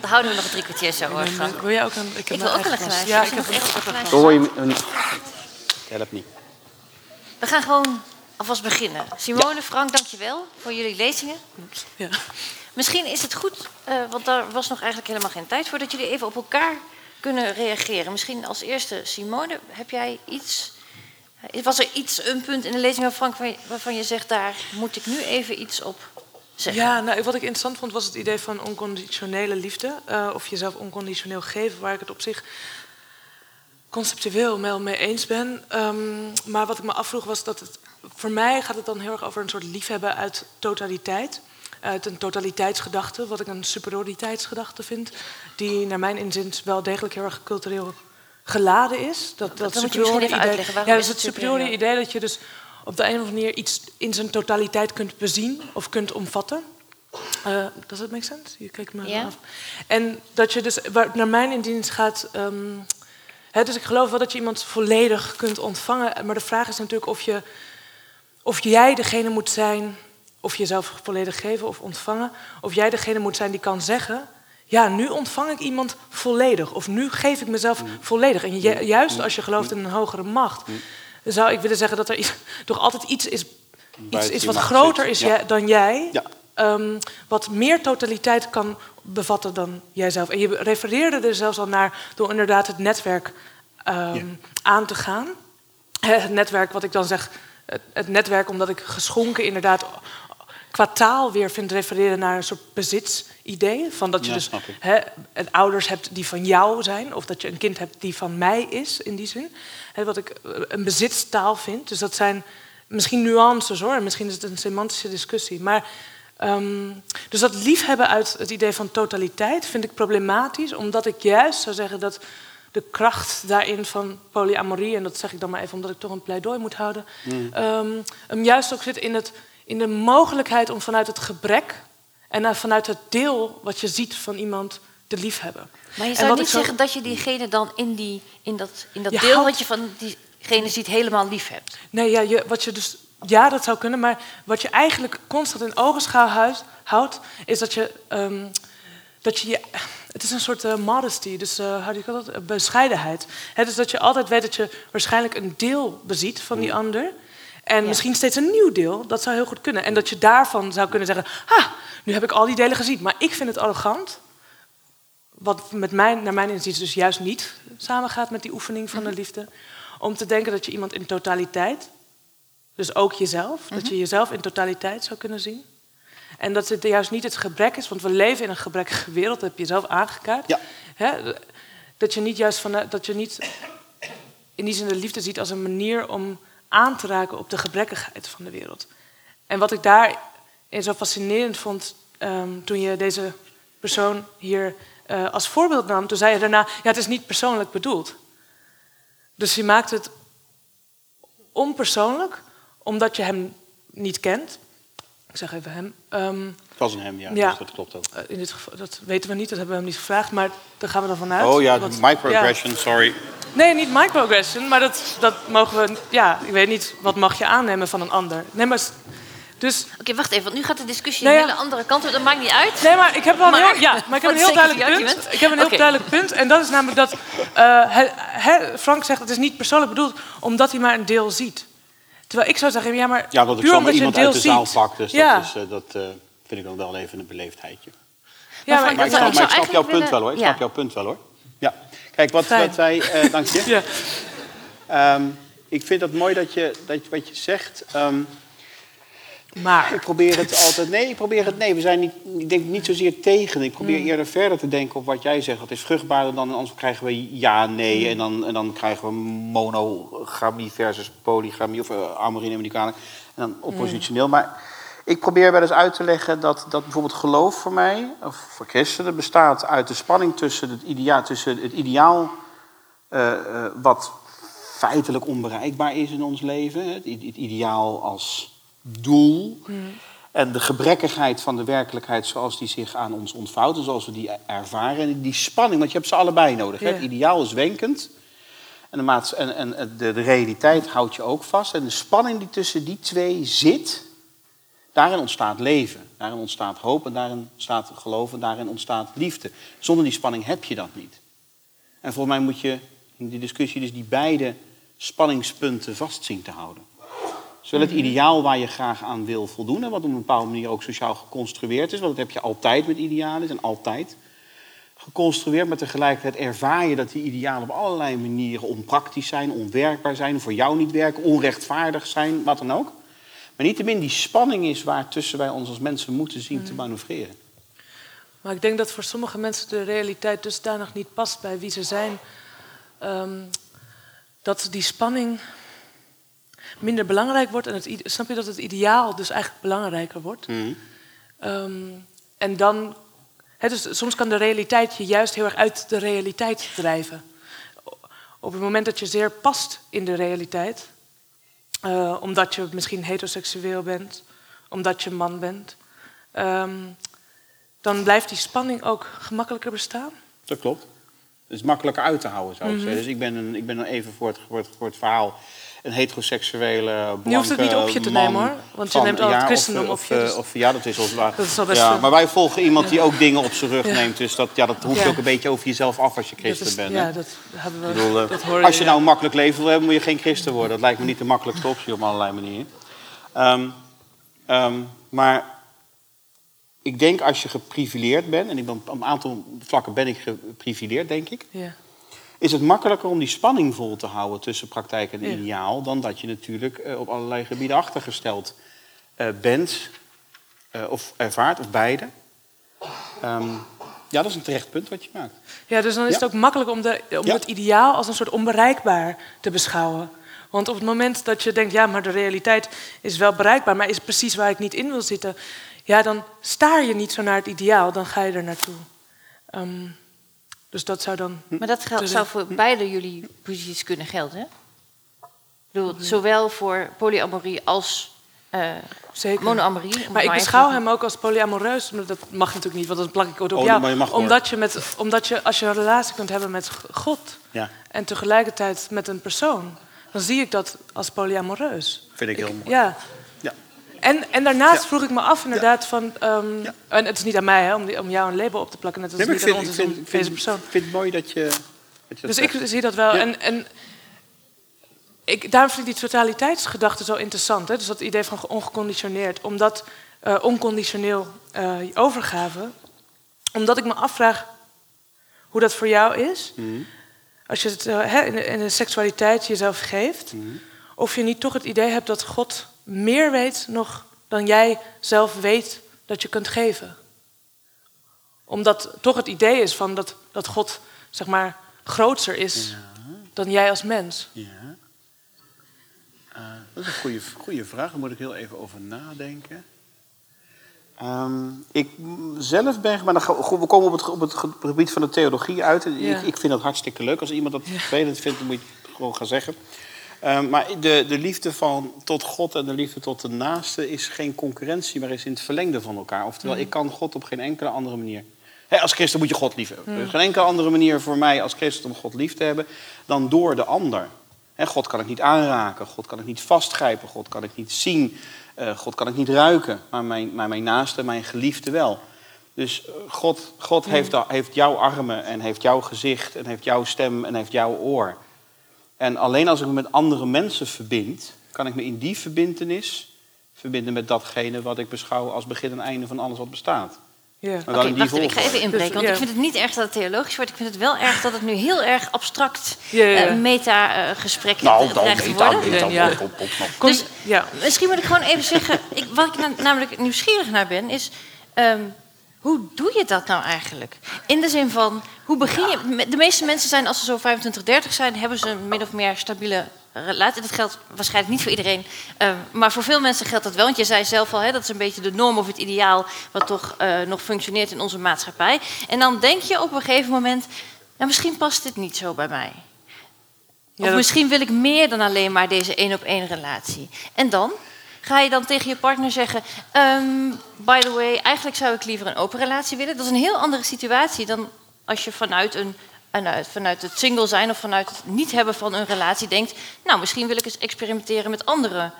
Dan houden we nog een drie kwartier zo, hoor. Wil jij ook een... Ik, heb ik wil ook een glas. Ja, ik heb een glas. Hoor je een... Help niet. We gaan gewoon alvast beginnen. Simone, ja. Frank, dankjewel voor jullie lezingen. Ja. Misschien is het goed, uh, want daar was nog eigenlijk helemaal geen tijd voor, dat jullie even op elkaar kunnen reageren. Misschien als eerste, Simone, heb jij iets. Was er iets, een punt in de lezing van Frank waarvan je zegt, daar moet ik nu even iets op zeggen? Ja, nou, wat ik interessant vond was het idee van onconditionele liefde. Uh, of jezelf onconditioneel geven, waar ik het op zich conceptueel wel mee eens ben. Um, maar wat ik me afvroeg was dat het. Voor mij gaat het dan heel erg over een soort liefhebben uit totaliteit. Uit een totaliteitsgedachte, wat ik een superioriteitsgedachte vind. Die naar mijn inzin wel degelijk heel erg cultureel geladen is. Dat, dat, dat moet je misschien even uitleggen. Waarom ja, dus het superiore idee dat je dus op de een of andere manier iets in zijn totaliteit kunt bezien of kunt omvatten. Uh, does that make sense? Je kijkt me af. En dat je dus, naar mijn indienst gaat. Um, dus ik geloof wel dat je iemand volledig kunt ontvangen. Maar de vraag is natuurlijk of, je, of jij degene moet zijn, of jezelf volledig geven of ontvangen, of jij degene moet zijn die kan zeggen, ja, nu ontvang ik iemand volledig, of nu geef ik mezelf mm. volledig. En juist mm. als je gelooft in een hogere macht, mm. Zou ik willen zeggen dat er toch altijd iets is, iets is wat groter is dan jij. Ja. Um, wat meer totaliteit kan bevatten dan jijzelf. En je refereerde er zelfs al naar door inderdaad het netwerk um, aan te gaan. Het netwerk, wat ik dan zeg, het, netwerk omdat ik geschonken inderdaad qua taal weer vind refereren naar een soort bezitsidee. Van dat je dus he, ouders hebt die van jou zijn, of dat je een kind hebt die van mij is, in die zin. Wat ik eh, een bezitstaal vind. Dus dat zijn misschien nuances hoor, misschien is het een semantische discussie. Maar Um, dus dat liefhebben uit het idee van totaliteit vind ik problematisch, omdat ik juist zou zeggen dat de kracht daarin van polyamorie, en dat zeg ik dan maar even omdat ik toch een pleidooi moet houden, mm. um, hem juist ook zit in, het, in de mogelijkheid om vanuit het gebrek en vanuit het deel wat je ziet van iemand te liefhebben. Maar je zou niet zeggen dat je diegene dan in, die, in dat, in dat deel wat je van diegene ziet helemaal lief hebt. Nee, ja, je, wat je dus ja, dat zou kunnen, maar wat je eigenlijk constant in ogenschouw houdt, is dat je, um, dat je, het is een soort uh, modesty, dus uh, hoe je dat? Bescheidenheid. He, dus dat je altijd weet dat je waarschijnlijk een deel beziet van die ander. En misschien steeds een nieuw deel, dat zou heel goed kunnen. En dat je daarvan zou kunnen zeggen, ha, nu heb ik al die delen gezien. Maar ik vind het arrogant, wat met mijn, naar mijn inziens dus juist niet samengaat met die oefening van de mhm. liefde. Om te denken dat je iemand in totaliteit dus ook jezelf, dat je mhm. jezelf in totaliteit zou kunnen zien. En dat het juist niet het gebrek is, want we leven in een gebrekkige wereld, dat heb je zelf aangekaart. Ja. Hè? Dat je niet juist van, dat je niet in die zin de liefde ziet als een manier om aan te raken op de gebrekkigheid van de wereld. En wat ik daarin zo fascinerend vond um, toen je deze persoon hier uh, als voorbeeld nam, toen zei je daarna, ja, het is niet persoonlijk bedoeld. Dus je maakt het onpersoonlijk, omdat je hem niet kent. Ik zeg even hem. Het was een hem, ja. ja dus dat klopt ook. Eh, in dit geval, dat weten we niet, dat hebben we hem niet gevraagd. Maar daar gaan we dan vanuit. Oh ja, microaggression, sorry. Nee, niet microaggression, maar dat, dat mogen we... Ja, ik weet niet, wat mag je aannemen van een ander? Nee, maar... Dus... Oké, wacht even, want nu gaat de discussie een hele andere kant op. Dat maakt niet uit. Nee, maar ik heb wel een heel, ja, maar ik heb een heel duidelijk punt. Ik heb een heel duidelijk punt. En dat is namelijk dat... Uh, Frank zegt, het is niet persoonlijk bedoeld... omdat hij maar een deel ziet. Terwijl ik zou zeggen, ja, maar ja, dat ik puur omdat je een deel uit de zaal pak, dus ja. dat, is, uh, dat uh, vind ik dan wel even een beleefdheidje. Ja, maar, maar, maar ik, snap, maar ik snap jouw punt wel hoor. Ik ja. snap jouw punt wel hoor. Ja. Kijk, wat, wat wij... Uh, dank je. ja. Um, ik vind het mooi dat je, dat, wat je zegt... Um, maar. Ik probeer het altijd. Nee, ik probeer het. Nee, we zijn niet. Ik denk niet zozeer tegen. Ik probeer mm. eerder verder te denken op wat jij zegt. Dat is vruchtbaarder dan. Anders krijgen we ja, nee. Mm. En, dan, en dan krijgen we monogamie versus polygamie. Of uh, neem ik En dan oppositioneel. Mm. Maar ik probeer wel eens uit te leggen dat, dat bijvoorbeeld geloof voor mij. Of voor christenen bestaat uit de spanning tussen het ideaal. Tussen het ideaal uh, uh, wat feitelijk onbereikbaar is in ons leven. Het, het ideaal als doel. En de gebrekkigheid van de werkelijkheid zoals die zich aan ons ontvouwt en zoals we die ervaren. En die spanning, want je hebt ze allebei nodig. Het ideaal is wenkend. En, de, maats en, en de, de, realiteit houdt je ook vast. En de spanning die tussen die twee zit, daarin ontstaat leven. Daarin ontstaat hoop en daarin ontstaat geloof en daarin ontstaat liefde. Zonder die spanning heb je dat niet. En volgens mij moet je in die discussie dus die beide spanningspunten vast zien te houden. Zowel het ideaal waar je graag aan wil voldoen... en wat op een bepaalde manier ook sociaal geconstrueerd is... want dat heb je altijd met idealen, en altijd geconstrueerd... maar tegelijkertijd ervaar je dat die idealen op allerlei manieren onpraktisch zijn... onwerkbaar zijn, voor jou niet werken, onrechtvaardig zijn, wat dan ook. Maar niettemin die spanning is waartussen wij ons als mensen moeten zien te manoeuvreren. Maar ik denk dat voor sommige mensen de realiteit dusdanig niet past bij wie ze zijn... ehm, dat die spanning minder belangrijk wordt. En het, snap je dat het ideaal dus eigenlijk belangrijker wordt? Mhm. Ehm, en dan... Dus soms kan de realiteit je juist heel erg uit de realiteit drijven. Op het moment dat je zeer past in de realiteit... eh, omdat je misschien heteroseksueel bent, omdat je man bent... ehm, dan blijft die spanning ook gemakkelijker bestaan. Dat klopt. Het is makkelijker uit te houden, zou ik Mhm. zeggen. Dus ik ben, een, ik ben dan even voor het, voor, het, voor het verhaal een heteroseksuele Je hoeft het niet op je te nemen, hoor. Want je neemt al het christendom of, op je, Of, dus- of, ja, dat is ons waar. Dat is al best ja, maar wij volgen iemand die ook dingen op zijn rug neemt. Dus dat, ja, dat hoef je Ja. ook een beetje over jezelf af als je christen is- bent. hè. ja, dat hebben we. Bedoel, eh, dat hoor als je nou een makkelijk leven wil hebben, moet je geen christen worden. Dat lijkt me niet de makkelijkste optie op allerlei manieren. Ehm, ehm, maar ik denk als je geprivileerd bent, en ik ben, op een aantal vlakken ben ik geprivileerd, denk ik, Ja. Is het makkelijker om die spanning vol te houden tussen praktijk en Ja. ideaal, dan dat je natuurlijk eh, op allerlei gebieden achtergesteld eh, bent, eh, of ervaart, of beide. Ehm, ja, dat is een terecht punt wat je maakt. ja, dus dan is Ja. het ook makkelijk om, de, om Ja. het ideaal als een soort onbereikbaar te beschouwen. Want op het moment dat je denkt, ja, maar de realiteit is wel bereikbaar, maar is precies waar ik niet in wil zitten, ja, dan staar je niet zo naar het ideaal, dan ga je er naartoe. Ehm, dus dat zou dan. Maar dat geldt, zou voor beide jullie posities kunnen gelden, hè? Ik bedoel, zowel voor polyamorie als eh Zeker. monoamorie. Maar ik even- beschouw hem ook als polyamoreus. Maar dat mag natuurlijk niet, want dan plak ik het op Oh, jou. maar je mag hoor. omdat, je met, omdat je, als je een relatie kunt hebben met God... Ja, en tegelijkertijd met een persoon... dan zie ik dat als polyamoreus. vind ik heel mooi. Ja. En, en daarnaast Ja. vroeg ik me af inderdaad van... ehm, Ja. En het is niet aan mij hè, om, die- om jou een label op te plakken. Net als Nee, niet vind, aan ons vind, om ik vind, deze persoon. ik vind het mooi dat je, dat, je dat Dus zegt. ik zie dat wel. Ja. En, en ik, daarom vind ik die totaliteitsgedachte zo interessant. Hè? Dus dat idee van ongeconditioneerd. Omdat eh, onconditioneel eh, overgave. Omdat ik me afvraag hoe dat voor jou is. Mhm. Als je het eh, hè, in, de, in de seksualiteit jezelf geeft. Mhm. Of je niet toch het idee hebt dat God meer weet nog dan jij zelf weet dat je kunt geven. Omdat toch het idee is van dat, dat God zeg maar grootser is dan jij als mens. Ja. Eh, dat is een goede, goede vraag. Daar moet ik heel even over nadenken. Ehm, ik zelf ben, maar dan, ga- goed, we komen op het, op het ge- gebied van de theologie uit. Ja. Ik, ik vind dat hartstikke leuk. Als iemand dat vervelend vindt, dan moet je het gewoon gaan zeggen. Ehm, maar de, de liefde van, tot God en de liefde tot de naaste is geen concurrentie, maar is in het verlengde van elkaar. Oftewel, ik kan God op geen enkele andere manier. Als christen moet je God lief hebben. Er is geen enkele andere manier voor mij als christen om God lief te hebben dan door de ander. God kan ik niet aanraken, God kan ik niet vastgrijpen, God kan ik niet zien, eh, God kan ik niet ruiken, maar mijn, maar mijn naaste, mijn geliefde wel. Dus eh, God, God heeft, da- heeft jouw armen en heeft jouw gezicht en heeft jouw stem en heeft jouw oor. En alleen als ik me met andere mensen verbind, kan ik me in die verbindenis verbinden met datgene wat ik beschouw als begin en einde van alles wat bestaat. Ja. Maar wacht even, ik ga even inbreken. Want Dus, ja. ik vind het niet erg dat het theologisch wordt. Ik vind het wel erg dat het nu heel erg abstract Ja, ja, ja. meta-gesprek Nou, dan meta, worden. meta, Ja. op, op, op, op. Kon- Dus- ja. Misschien moet ik gewoon even zeggen, ik, wat ik na- namelijk nieuwsgierig naar ben, is ehm, hoe doe je dat nou eigenlijk? In de zin van, hoe begin je? De meeste mensen zijn, als ze zo 25, 30 zijn, hebben ze een min of meer stabiele relatie. Dat geldt waarschijnlijk niet voor iedereen, ehm, maar voor veel mensen geldt dat wel. Want je zei zelf al, hè, dat is een beetje de norm of het ideaal wat toch eh, nog functioneert in onze maatschappij. En dan denk je op een gegeven moment, nou, misschien past dit niet zo bij mij. Ja, of dat- misschien wil ik meer dan alleen maar deze één op één relatie. En dan? Ga je dan tegen je partner zeggen: ehm, By the way, eigenlijk zou ik liever een open relatie willen? Dat is een heel andere situatie dan als je vanuit, een, vanuit, vanuit het single zijn of vanuit het niet hebben van een relatie denkt: Nou, misschien wil ik eens experimenteren met andere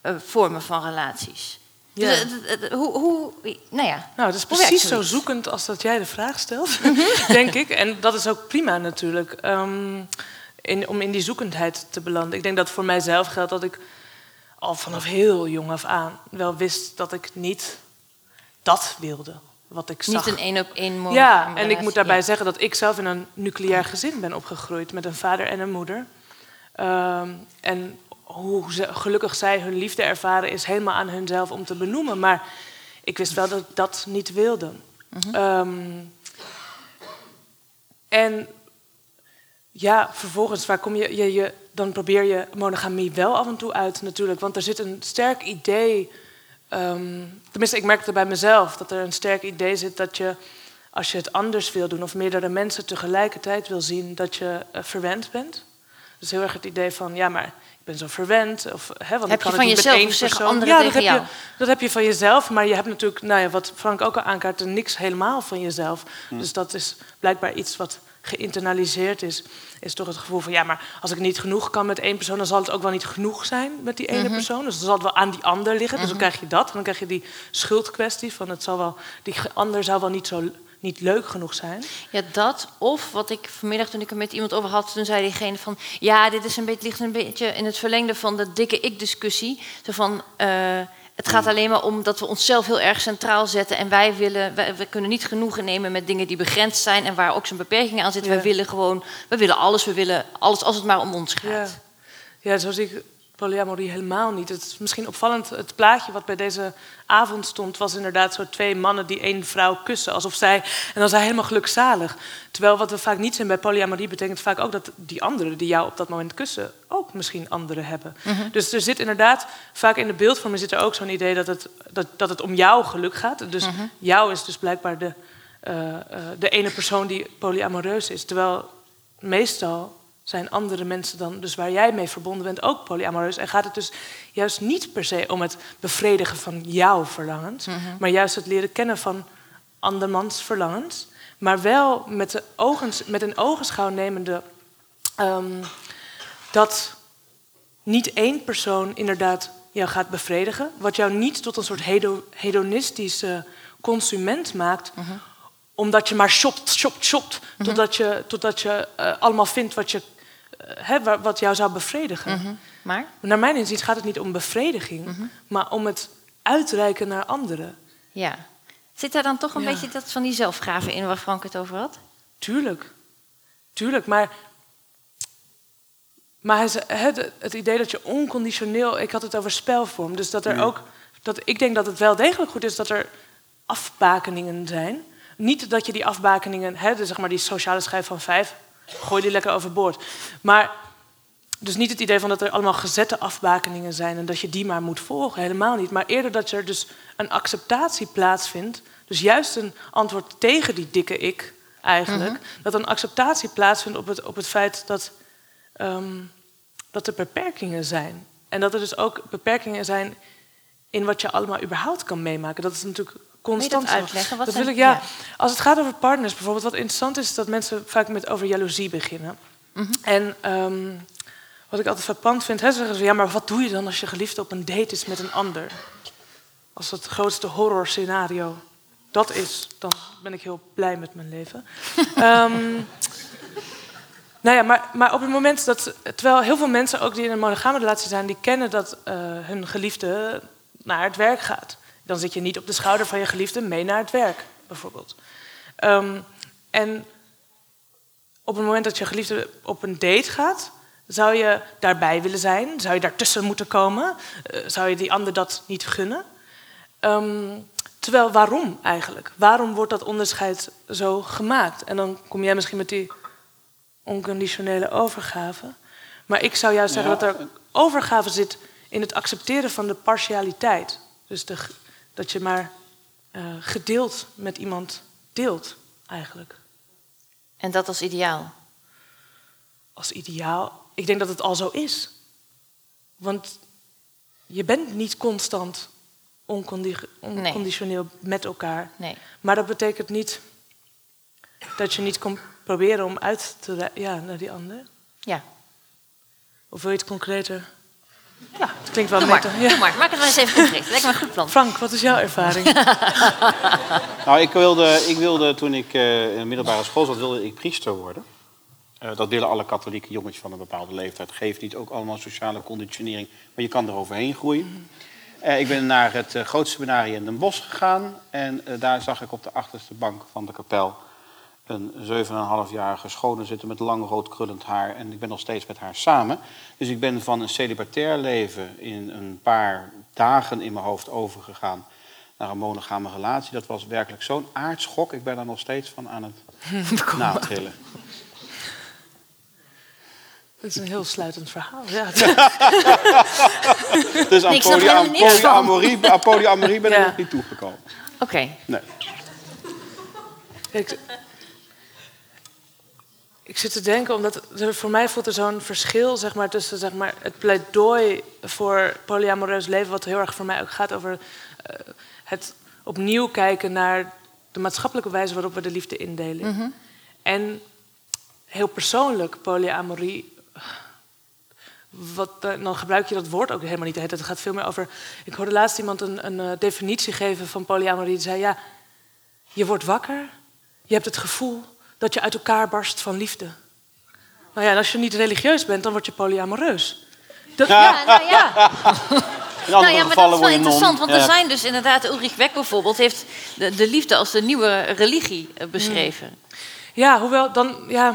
eh, vormen van relaties. Ja. Dus, het- hoe, hoe, nou ja. Nou, het is precies zo zoekend als dat jij de vraag stelt, denk ik. En dat is ook prima natuurlijk, ehm, in, om in die zoekendheid te belanden. Ik denk dat voor mijzelf geldt dat ik al vanaf heel jong af aan wel wist dat ik niet dat wilde. Wat ik zag. Niet een één op één mooi. Ja, en ik moet daarbij zeggen dat ik zelf in een nucleair gezin ben opgegroeid met een vader en een moeder. Ehm, en hoe ze, gelukkig zij hun liefde ervaren is helemaal aan hunzelf om te benoemen. Maar ik wist wel dat ik dat niet wilde. Mhm. Ehm, en ja, vervolgens, waar kom je, je, je, dan probeer je monogamie wel af en toe uit natuurlijk. Want er zit een sterk idee, ehm, tenminste ik merkte bij mezelf, dat er een sterk idee zit dat je, als je het anders wil doen of meerdere mensen tegelijkertijd wil zien, dat je uh, verwend bent. Dus heel erg het idee van, ja, maar ik ben zo verwend. Of, hè, want heb ik kan je van het niet jezelf één persoon. ja, dat heb, jou? je, dat heb je van jezelf, maar je hebt natuurlijk, nou ja, wat Frank ook al aankaart, niks helemaal van jezelf. Dus dat is blijkbaar iets wat geïnternaliseerd is. Is toch het gevoel van, ja, maar als ik niet genoeg kan met één persoon, dan zal het ook wel niet genoeg zijn met die ene persoon. Dus dan zal het wel aan die ander liggen. Dus dan krijg je dat. En dan krijg je die schuldkwestie van, het zal wel, die ander zou wel niet zo niet leuk genoeg zijn. Ja, dat. Of wat ik vanmiddag toen ik er met iemand over had, toen zei diegene van... Ja, dit is een beetje, ligt een beetje in het verlengde van de dikke ik-discussie. Zo van, eh, het gaat alleen maar om dat we onszelf heel erg centraal zetten. En wij willen, wij, we kunnen niet genoegen nemen met dingen die begrensd zijn... en waar ook zijn beperkingen aan zitten. Ja. We willen gewoon, we willen alles, we willen alles als het maar om ons gaat. Ja, ja zo zie ik polyamorie helemaal niet. Het is misschien opvallend, het plaatje wat bij deze avond stond... was inderdaad zo twee mannen die één vrouw kussen. Alsof zij, en dan zijn helemaal gelukzalig. Terwijl wat we vaak niet zijn bij polyamorie... betekent vaak ook dat die anderen die jou op dat moment kussen... ook misschien anderen hebben. Dus er zit inderdaad, vaak in de beeldvorming zit er ook zo'n idee... Dat het, dat, dat het om jouw geluk gaat. Dus jou is dus blijkbaar de, eh, eh, de ene persoon die polyamoreus is. Terwijl meestal zijn andere mensen dan, dus waar jij mee verbonden bent, ook polyamoreus. En gaat het dus juist niet per se om het bevredigen van jouw verlangens, maar juist het leren kennen van andermans verlangens. Maar wel met, de ogens, met een ogenschouw nemende ehm, dat niet één persoon inderdaad jou gaat bevredigen, wat jou niet tot een soort hedo- hedonistische consument maakt, omdat je maar shopt, shopt, shopt, totdat je, totdat je eh, allemaal vindt wat, je, hè, wa- wat jou zou bevredigen. Maar? Naar mijn inziens gaat het niet om bevrediging, maar om het uitreiken naar anderen. Ja. Zit daar dan toch een Ja. beetje dat van die zelfgraven in waar Frank het over had? Tuurlijk. Tuurlijk, maar... Maar het, het idee dat je onconditioneel... Ik had het over spelvorm, dus dat er ook... Dat, ik denk dat het wel degelijk goed is dat er afbakeningen zijn. Niet dat je die afbakeningen... Hè, dus zeg maar die sociale schijf van vijf... Gooi die lekker overboord. Maar dus niet het idee van dat er allemaal gezette afbakeningen zijn... en dat je die maar moet volgen, helemaal niet. Maar eerder dat er dus een acceptatie plaatsvindt... dus juist een antwoord tegen die dikke ik eigenlijk... dat een acceptatie plaatsvindt op het, op het feit dat, ehm, dat er beperkingen zijn. En dat er dus ook beperkingen zijn in wat je allemaal überhaupt kan meemaken. Dat is natuurlijk constant uitleggen? Wat dat zijn- wil ik, ja, ja. Als het gaat over partners bijvoorbeeld... wat interessant is, is dat mensen vaak met over jaloezie beginnen. Mhm. En ehm, wat ik altijd frappant vind, hè, zeggen ze... ja, maar wat doe je dan als je geliefde op een date is met een ander? Als het grootste horrorscenario dat is, dan ben ik heel blij met mijn leven. Ehm, nou ja, maar, maar op het moment dat... Terwijl heel veel mensen, ook die in een monogame relatie zijn... die kennen dat eh, hun geliefde naar het werk gaat. Dan zit je niet op de schouder van je geliefde mee naar het werk, bijvoorbeeld. Ehm, en op het moment dat je geliefde op een date gaat... zou je daarbij willen zijn? Zou je daartussen moeten komen? Eh, zou je die ander dat niet gunnen? Ehm, terwijl, waarom eigenlijk? Waarom wordt dat onderscheid zo gemaakt? En dan kom jij misschien met die onconditionele overgave. Maar ik zou juist zeggen Ja. dat er overgave zit in het accepteren van de partialiteit. Dus de, dat je maar eh, gedeeld met iemand deelt, eigenlijk. En dat als ideaal. Als ideaal. Ik denk dat het al zo is. Want je bent niet constant oncondi- onconditioneel met elkaar. Nee. Maar dat betekent niet dat je niet kon proberen om uit te ja, naar die ander. Ja. Of wil je het concreter? Ja, het klinkt wel beter. Ja. doe maar. Maak het maar eens even concreet. Lijkt me een goed plan. Frank, wat is jouw ervaring? Nou, ik wilde, ik wilde toen ik eh, in de middelbare school zat, wilde ik priester worden. Eh, dat willen alle katholieke jongens van een bepaalde leeftijd. Geeft niet ook allemaal sociale conditionering, maar je kan er overheen groeien. Eh, ik ben naar het uh, grootste seminarie in Den Bosch gegaan. En daar zag ik op de achterste bank van de kapel een 7,5-jarige schone zitten met lang rood krullend haar. En ik ben nog steeds met haar samen. Dus ik ben van een celibatair leven in een paar dagen in mijn hoofd overgegaan naar een monogame relatie. Dat was werkelijk zo'n aardschok. Ik ben daar nog steeds van aan het natrillen. Dat is een heel sluitend verhaal. Ja. dus aan polyamorie, polyamorie ben ik nog niet toegekomen. Oké. Nee. Ik, ik zit te denken, omdat er, voor mij voelt er zo'n verschil zeg maar, tussen zeg maar, het pleidooi voor polyamoreus leven, wat heel erg voor mij ook gaat over uh, het opnieuw kijken naar de maatschappelijke wijze waarop we de liefde indelen. Mhm. En heel persoonlijk polyamorie. Wat, eh, dan gebruik je dat woord ook helemaal niet. Het gaat veel meer over. Ik hoorde laatst iemand een, een uh, definitie geven van polyamorie. Die zei: Ja, je wordt wakker, je hebt het gevoel dat je uit elkaar barst van liefde. Nou ja, en als je niet religieus bent, dan word je polyamoreus. Dat, ja, nou ja. In nou ja, maar dat is wel interessant, want er Ja. zijn dus inderdaad, Ulrich Beck bijvoorbeeld heeft de, de liefde als de nieuwe religie eh, beschreven. Ja, hoewel dan, ja,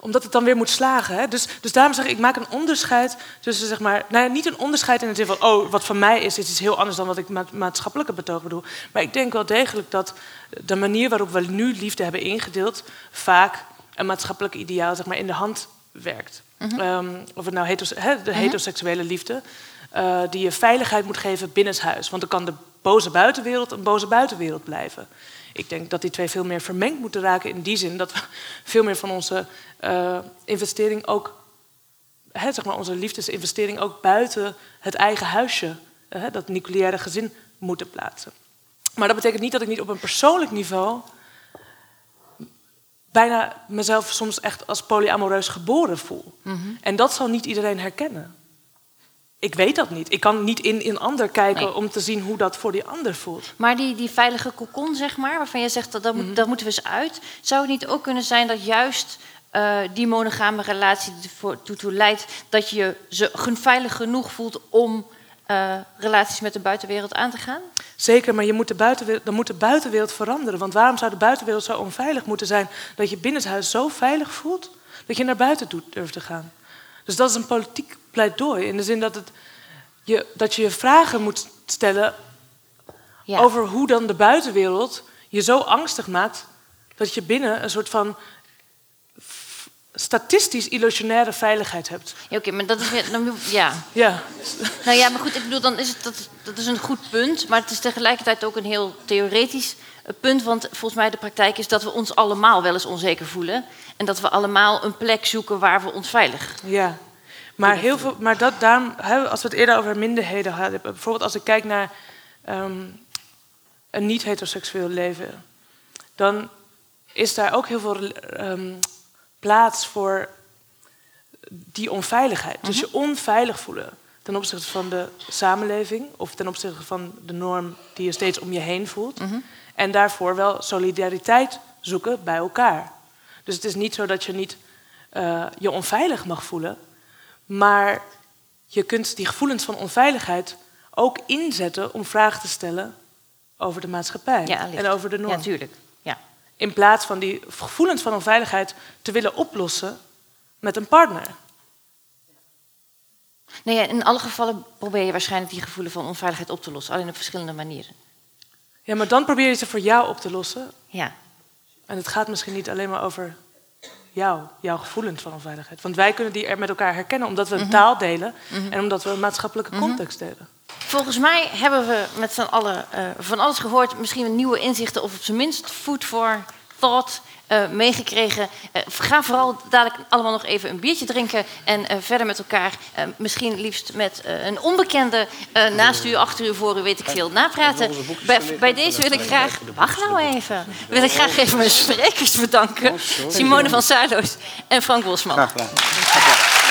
omdat het dan weer moet slagen. Hè? Dus, dus daarom zeg ik, ik maak een onderscheid tussen, zeg maar, nou ja, niet een onderscheid in het zin van, oh, wat van mij is, is iets heel anders dan wat ik met maatschappelijke betoog bedoel. Maar ik denk wel degelijk dat de manier waarop we nu liefde hebben ingedeeld, vaak een maatschappelijk ideaal, zeg maar, in de hand werkt. Ehm, of het nou heteros, hè, de heteroseksuele liefde, eh, die je veiligheid moet geven binnenshuis. Want dan kan de boze buitenwereld een boze buitenwereld blijven. Ik denk dat die twee veel meer vermengd moeten raken in die zin dat we veel meer van onze eh, investering ook, hè, zeg maar onze liefdesinvestering ook buiten het eigen huisje, hè, dat nucleaire gezin, moeten plaatsen. Maar dat betekent niet dat ik niet op een persoonlijk niveau bijna mezelf soms echt als polyamoreus geboren voel. En dat zal niet iedereen herkennen. Ik weet dat niet. Ik kan niet in een ander kijken Nee. om te zien hoe dat voor die ander voelt. Maar die, die veilige kokon, zeg maar, waarvan je zegt dat dat, moet, dat moeten we eens uit. Zou het niet ook kunnen zijn dat juist eh, die monogame relatie ervoor toe, toe leidt dat je ze veilig genoeg voelt om eh, relaties met de buitenwereld aan te gaan? Zeker, maar je moet de buitenwereld, dan moet de buitenwereld veranderen. Want waarom zou de buitenwereld zo onveilig moeten zijn dat je binnenshuis zo veilig voelt dat je naar buiten durft te gaan? Dus dat is een politiek pleidooi in de zin dat, het je, dat je je vragen moet stellen Ja. over hoe dan de buitenwereld je zo angstig maakt dat je binnen een soort van statistisch illusionaire veiligheid hebt. Ja, Oké, maar dat is weer. dan- ja. Ja, Nou ja, maar goed, ik bedoel, dan is het, dat, dat is een goed punt. Maar het is tegelijkertijd ook een heel theoretisch eh, punt. Want volgens mij de praktijk is dat we ons allemaal wel eens onzeker voelen. En dat we allemaal een plek zoeken waar we ons veilig. Ja, maar, heel veel, maar dat, daarom, als we het eerder over minderheden hadden, bijvoorbeeld als ik kijk naar ehm, een niet-heteroseksueel leven, dan is daar ook heel veel ehm, plaats voor die onveiligheid. Dus je onveilig voelen ten opzichte van de samenleving of ten opzichte van de norm die je steeds om je heen voelt. En daarvoor wel solidariteit zoeken bij elkaar. Dus het is niet zo dat je niet eh, je onveilig mag voelen, maar je kunt die gevoelens van onveiligheid ook inzetten om vragen te stellen over de maatschappij Ja, en over de norm. Ja, tuurlijk. Ja. In plaats van die gevoelens van onveiligheid te willen oplossen met een partner. Nee, ja, in alle gevallen probeer je waarschijnlijk die gevoelens van onveiligheid op te lossen. Alleen op verschillende manieren. Ja, maar dan probeer je ze voor jou op te lossen. Ja. En het gaat misschien niet alleen maar over jou, jouw gevoelens van onveiligheid. Want wij kunnen die er met elkaar herkennen omdat we een taal delen en omdat we een maatschappelijke context delen. Volgens mij hebben we met z'n allen eh, van alles gehoord. Misschien nieuwe inzichten of op zijn minst food for thought eh, meegekregen. Eh, ga vooral dadelijk allemaal nog even een biertje drinken en eh, verder met elkaar. misschien liefst met een onbekende naast u, achter u, voor u, weet ik veel, napraten. Bij, bij deze wil ik graag... Wacht nou even. Wil ik graag even mijn sprekers bedanken. Simone van Saarloos en Frank Bosman. Graag gedaan.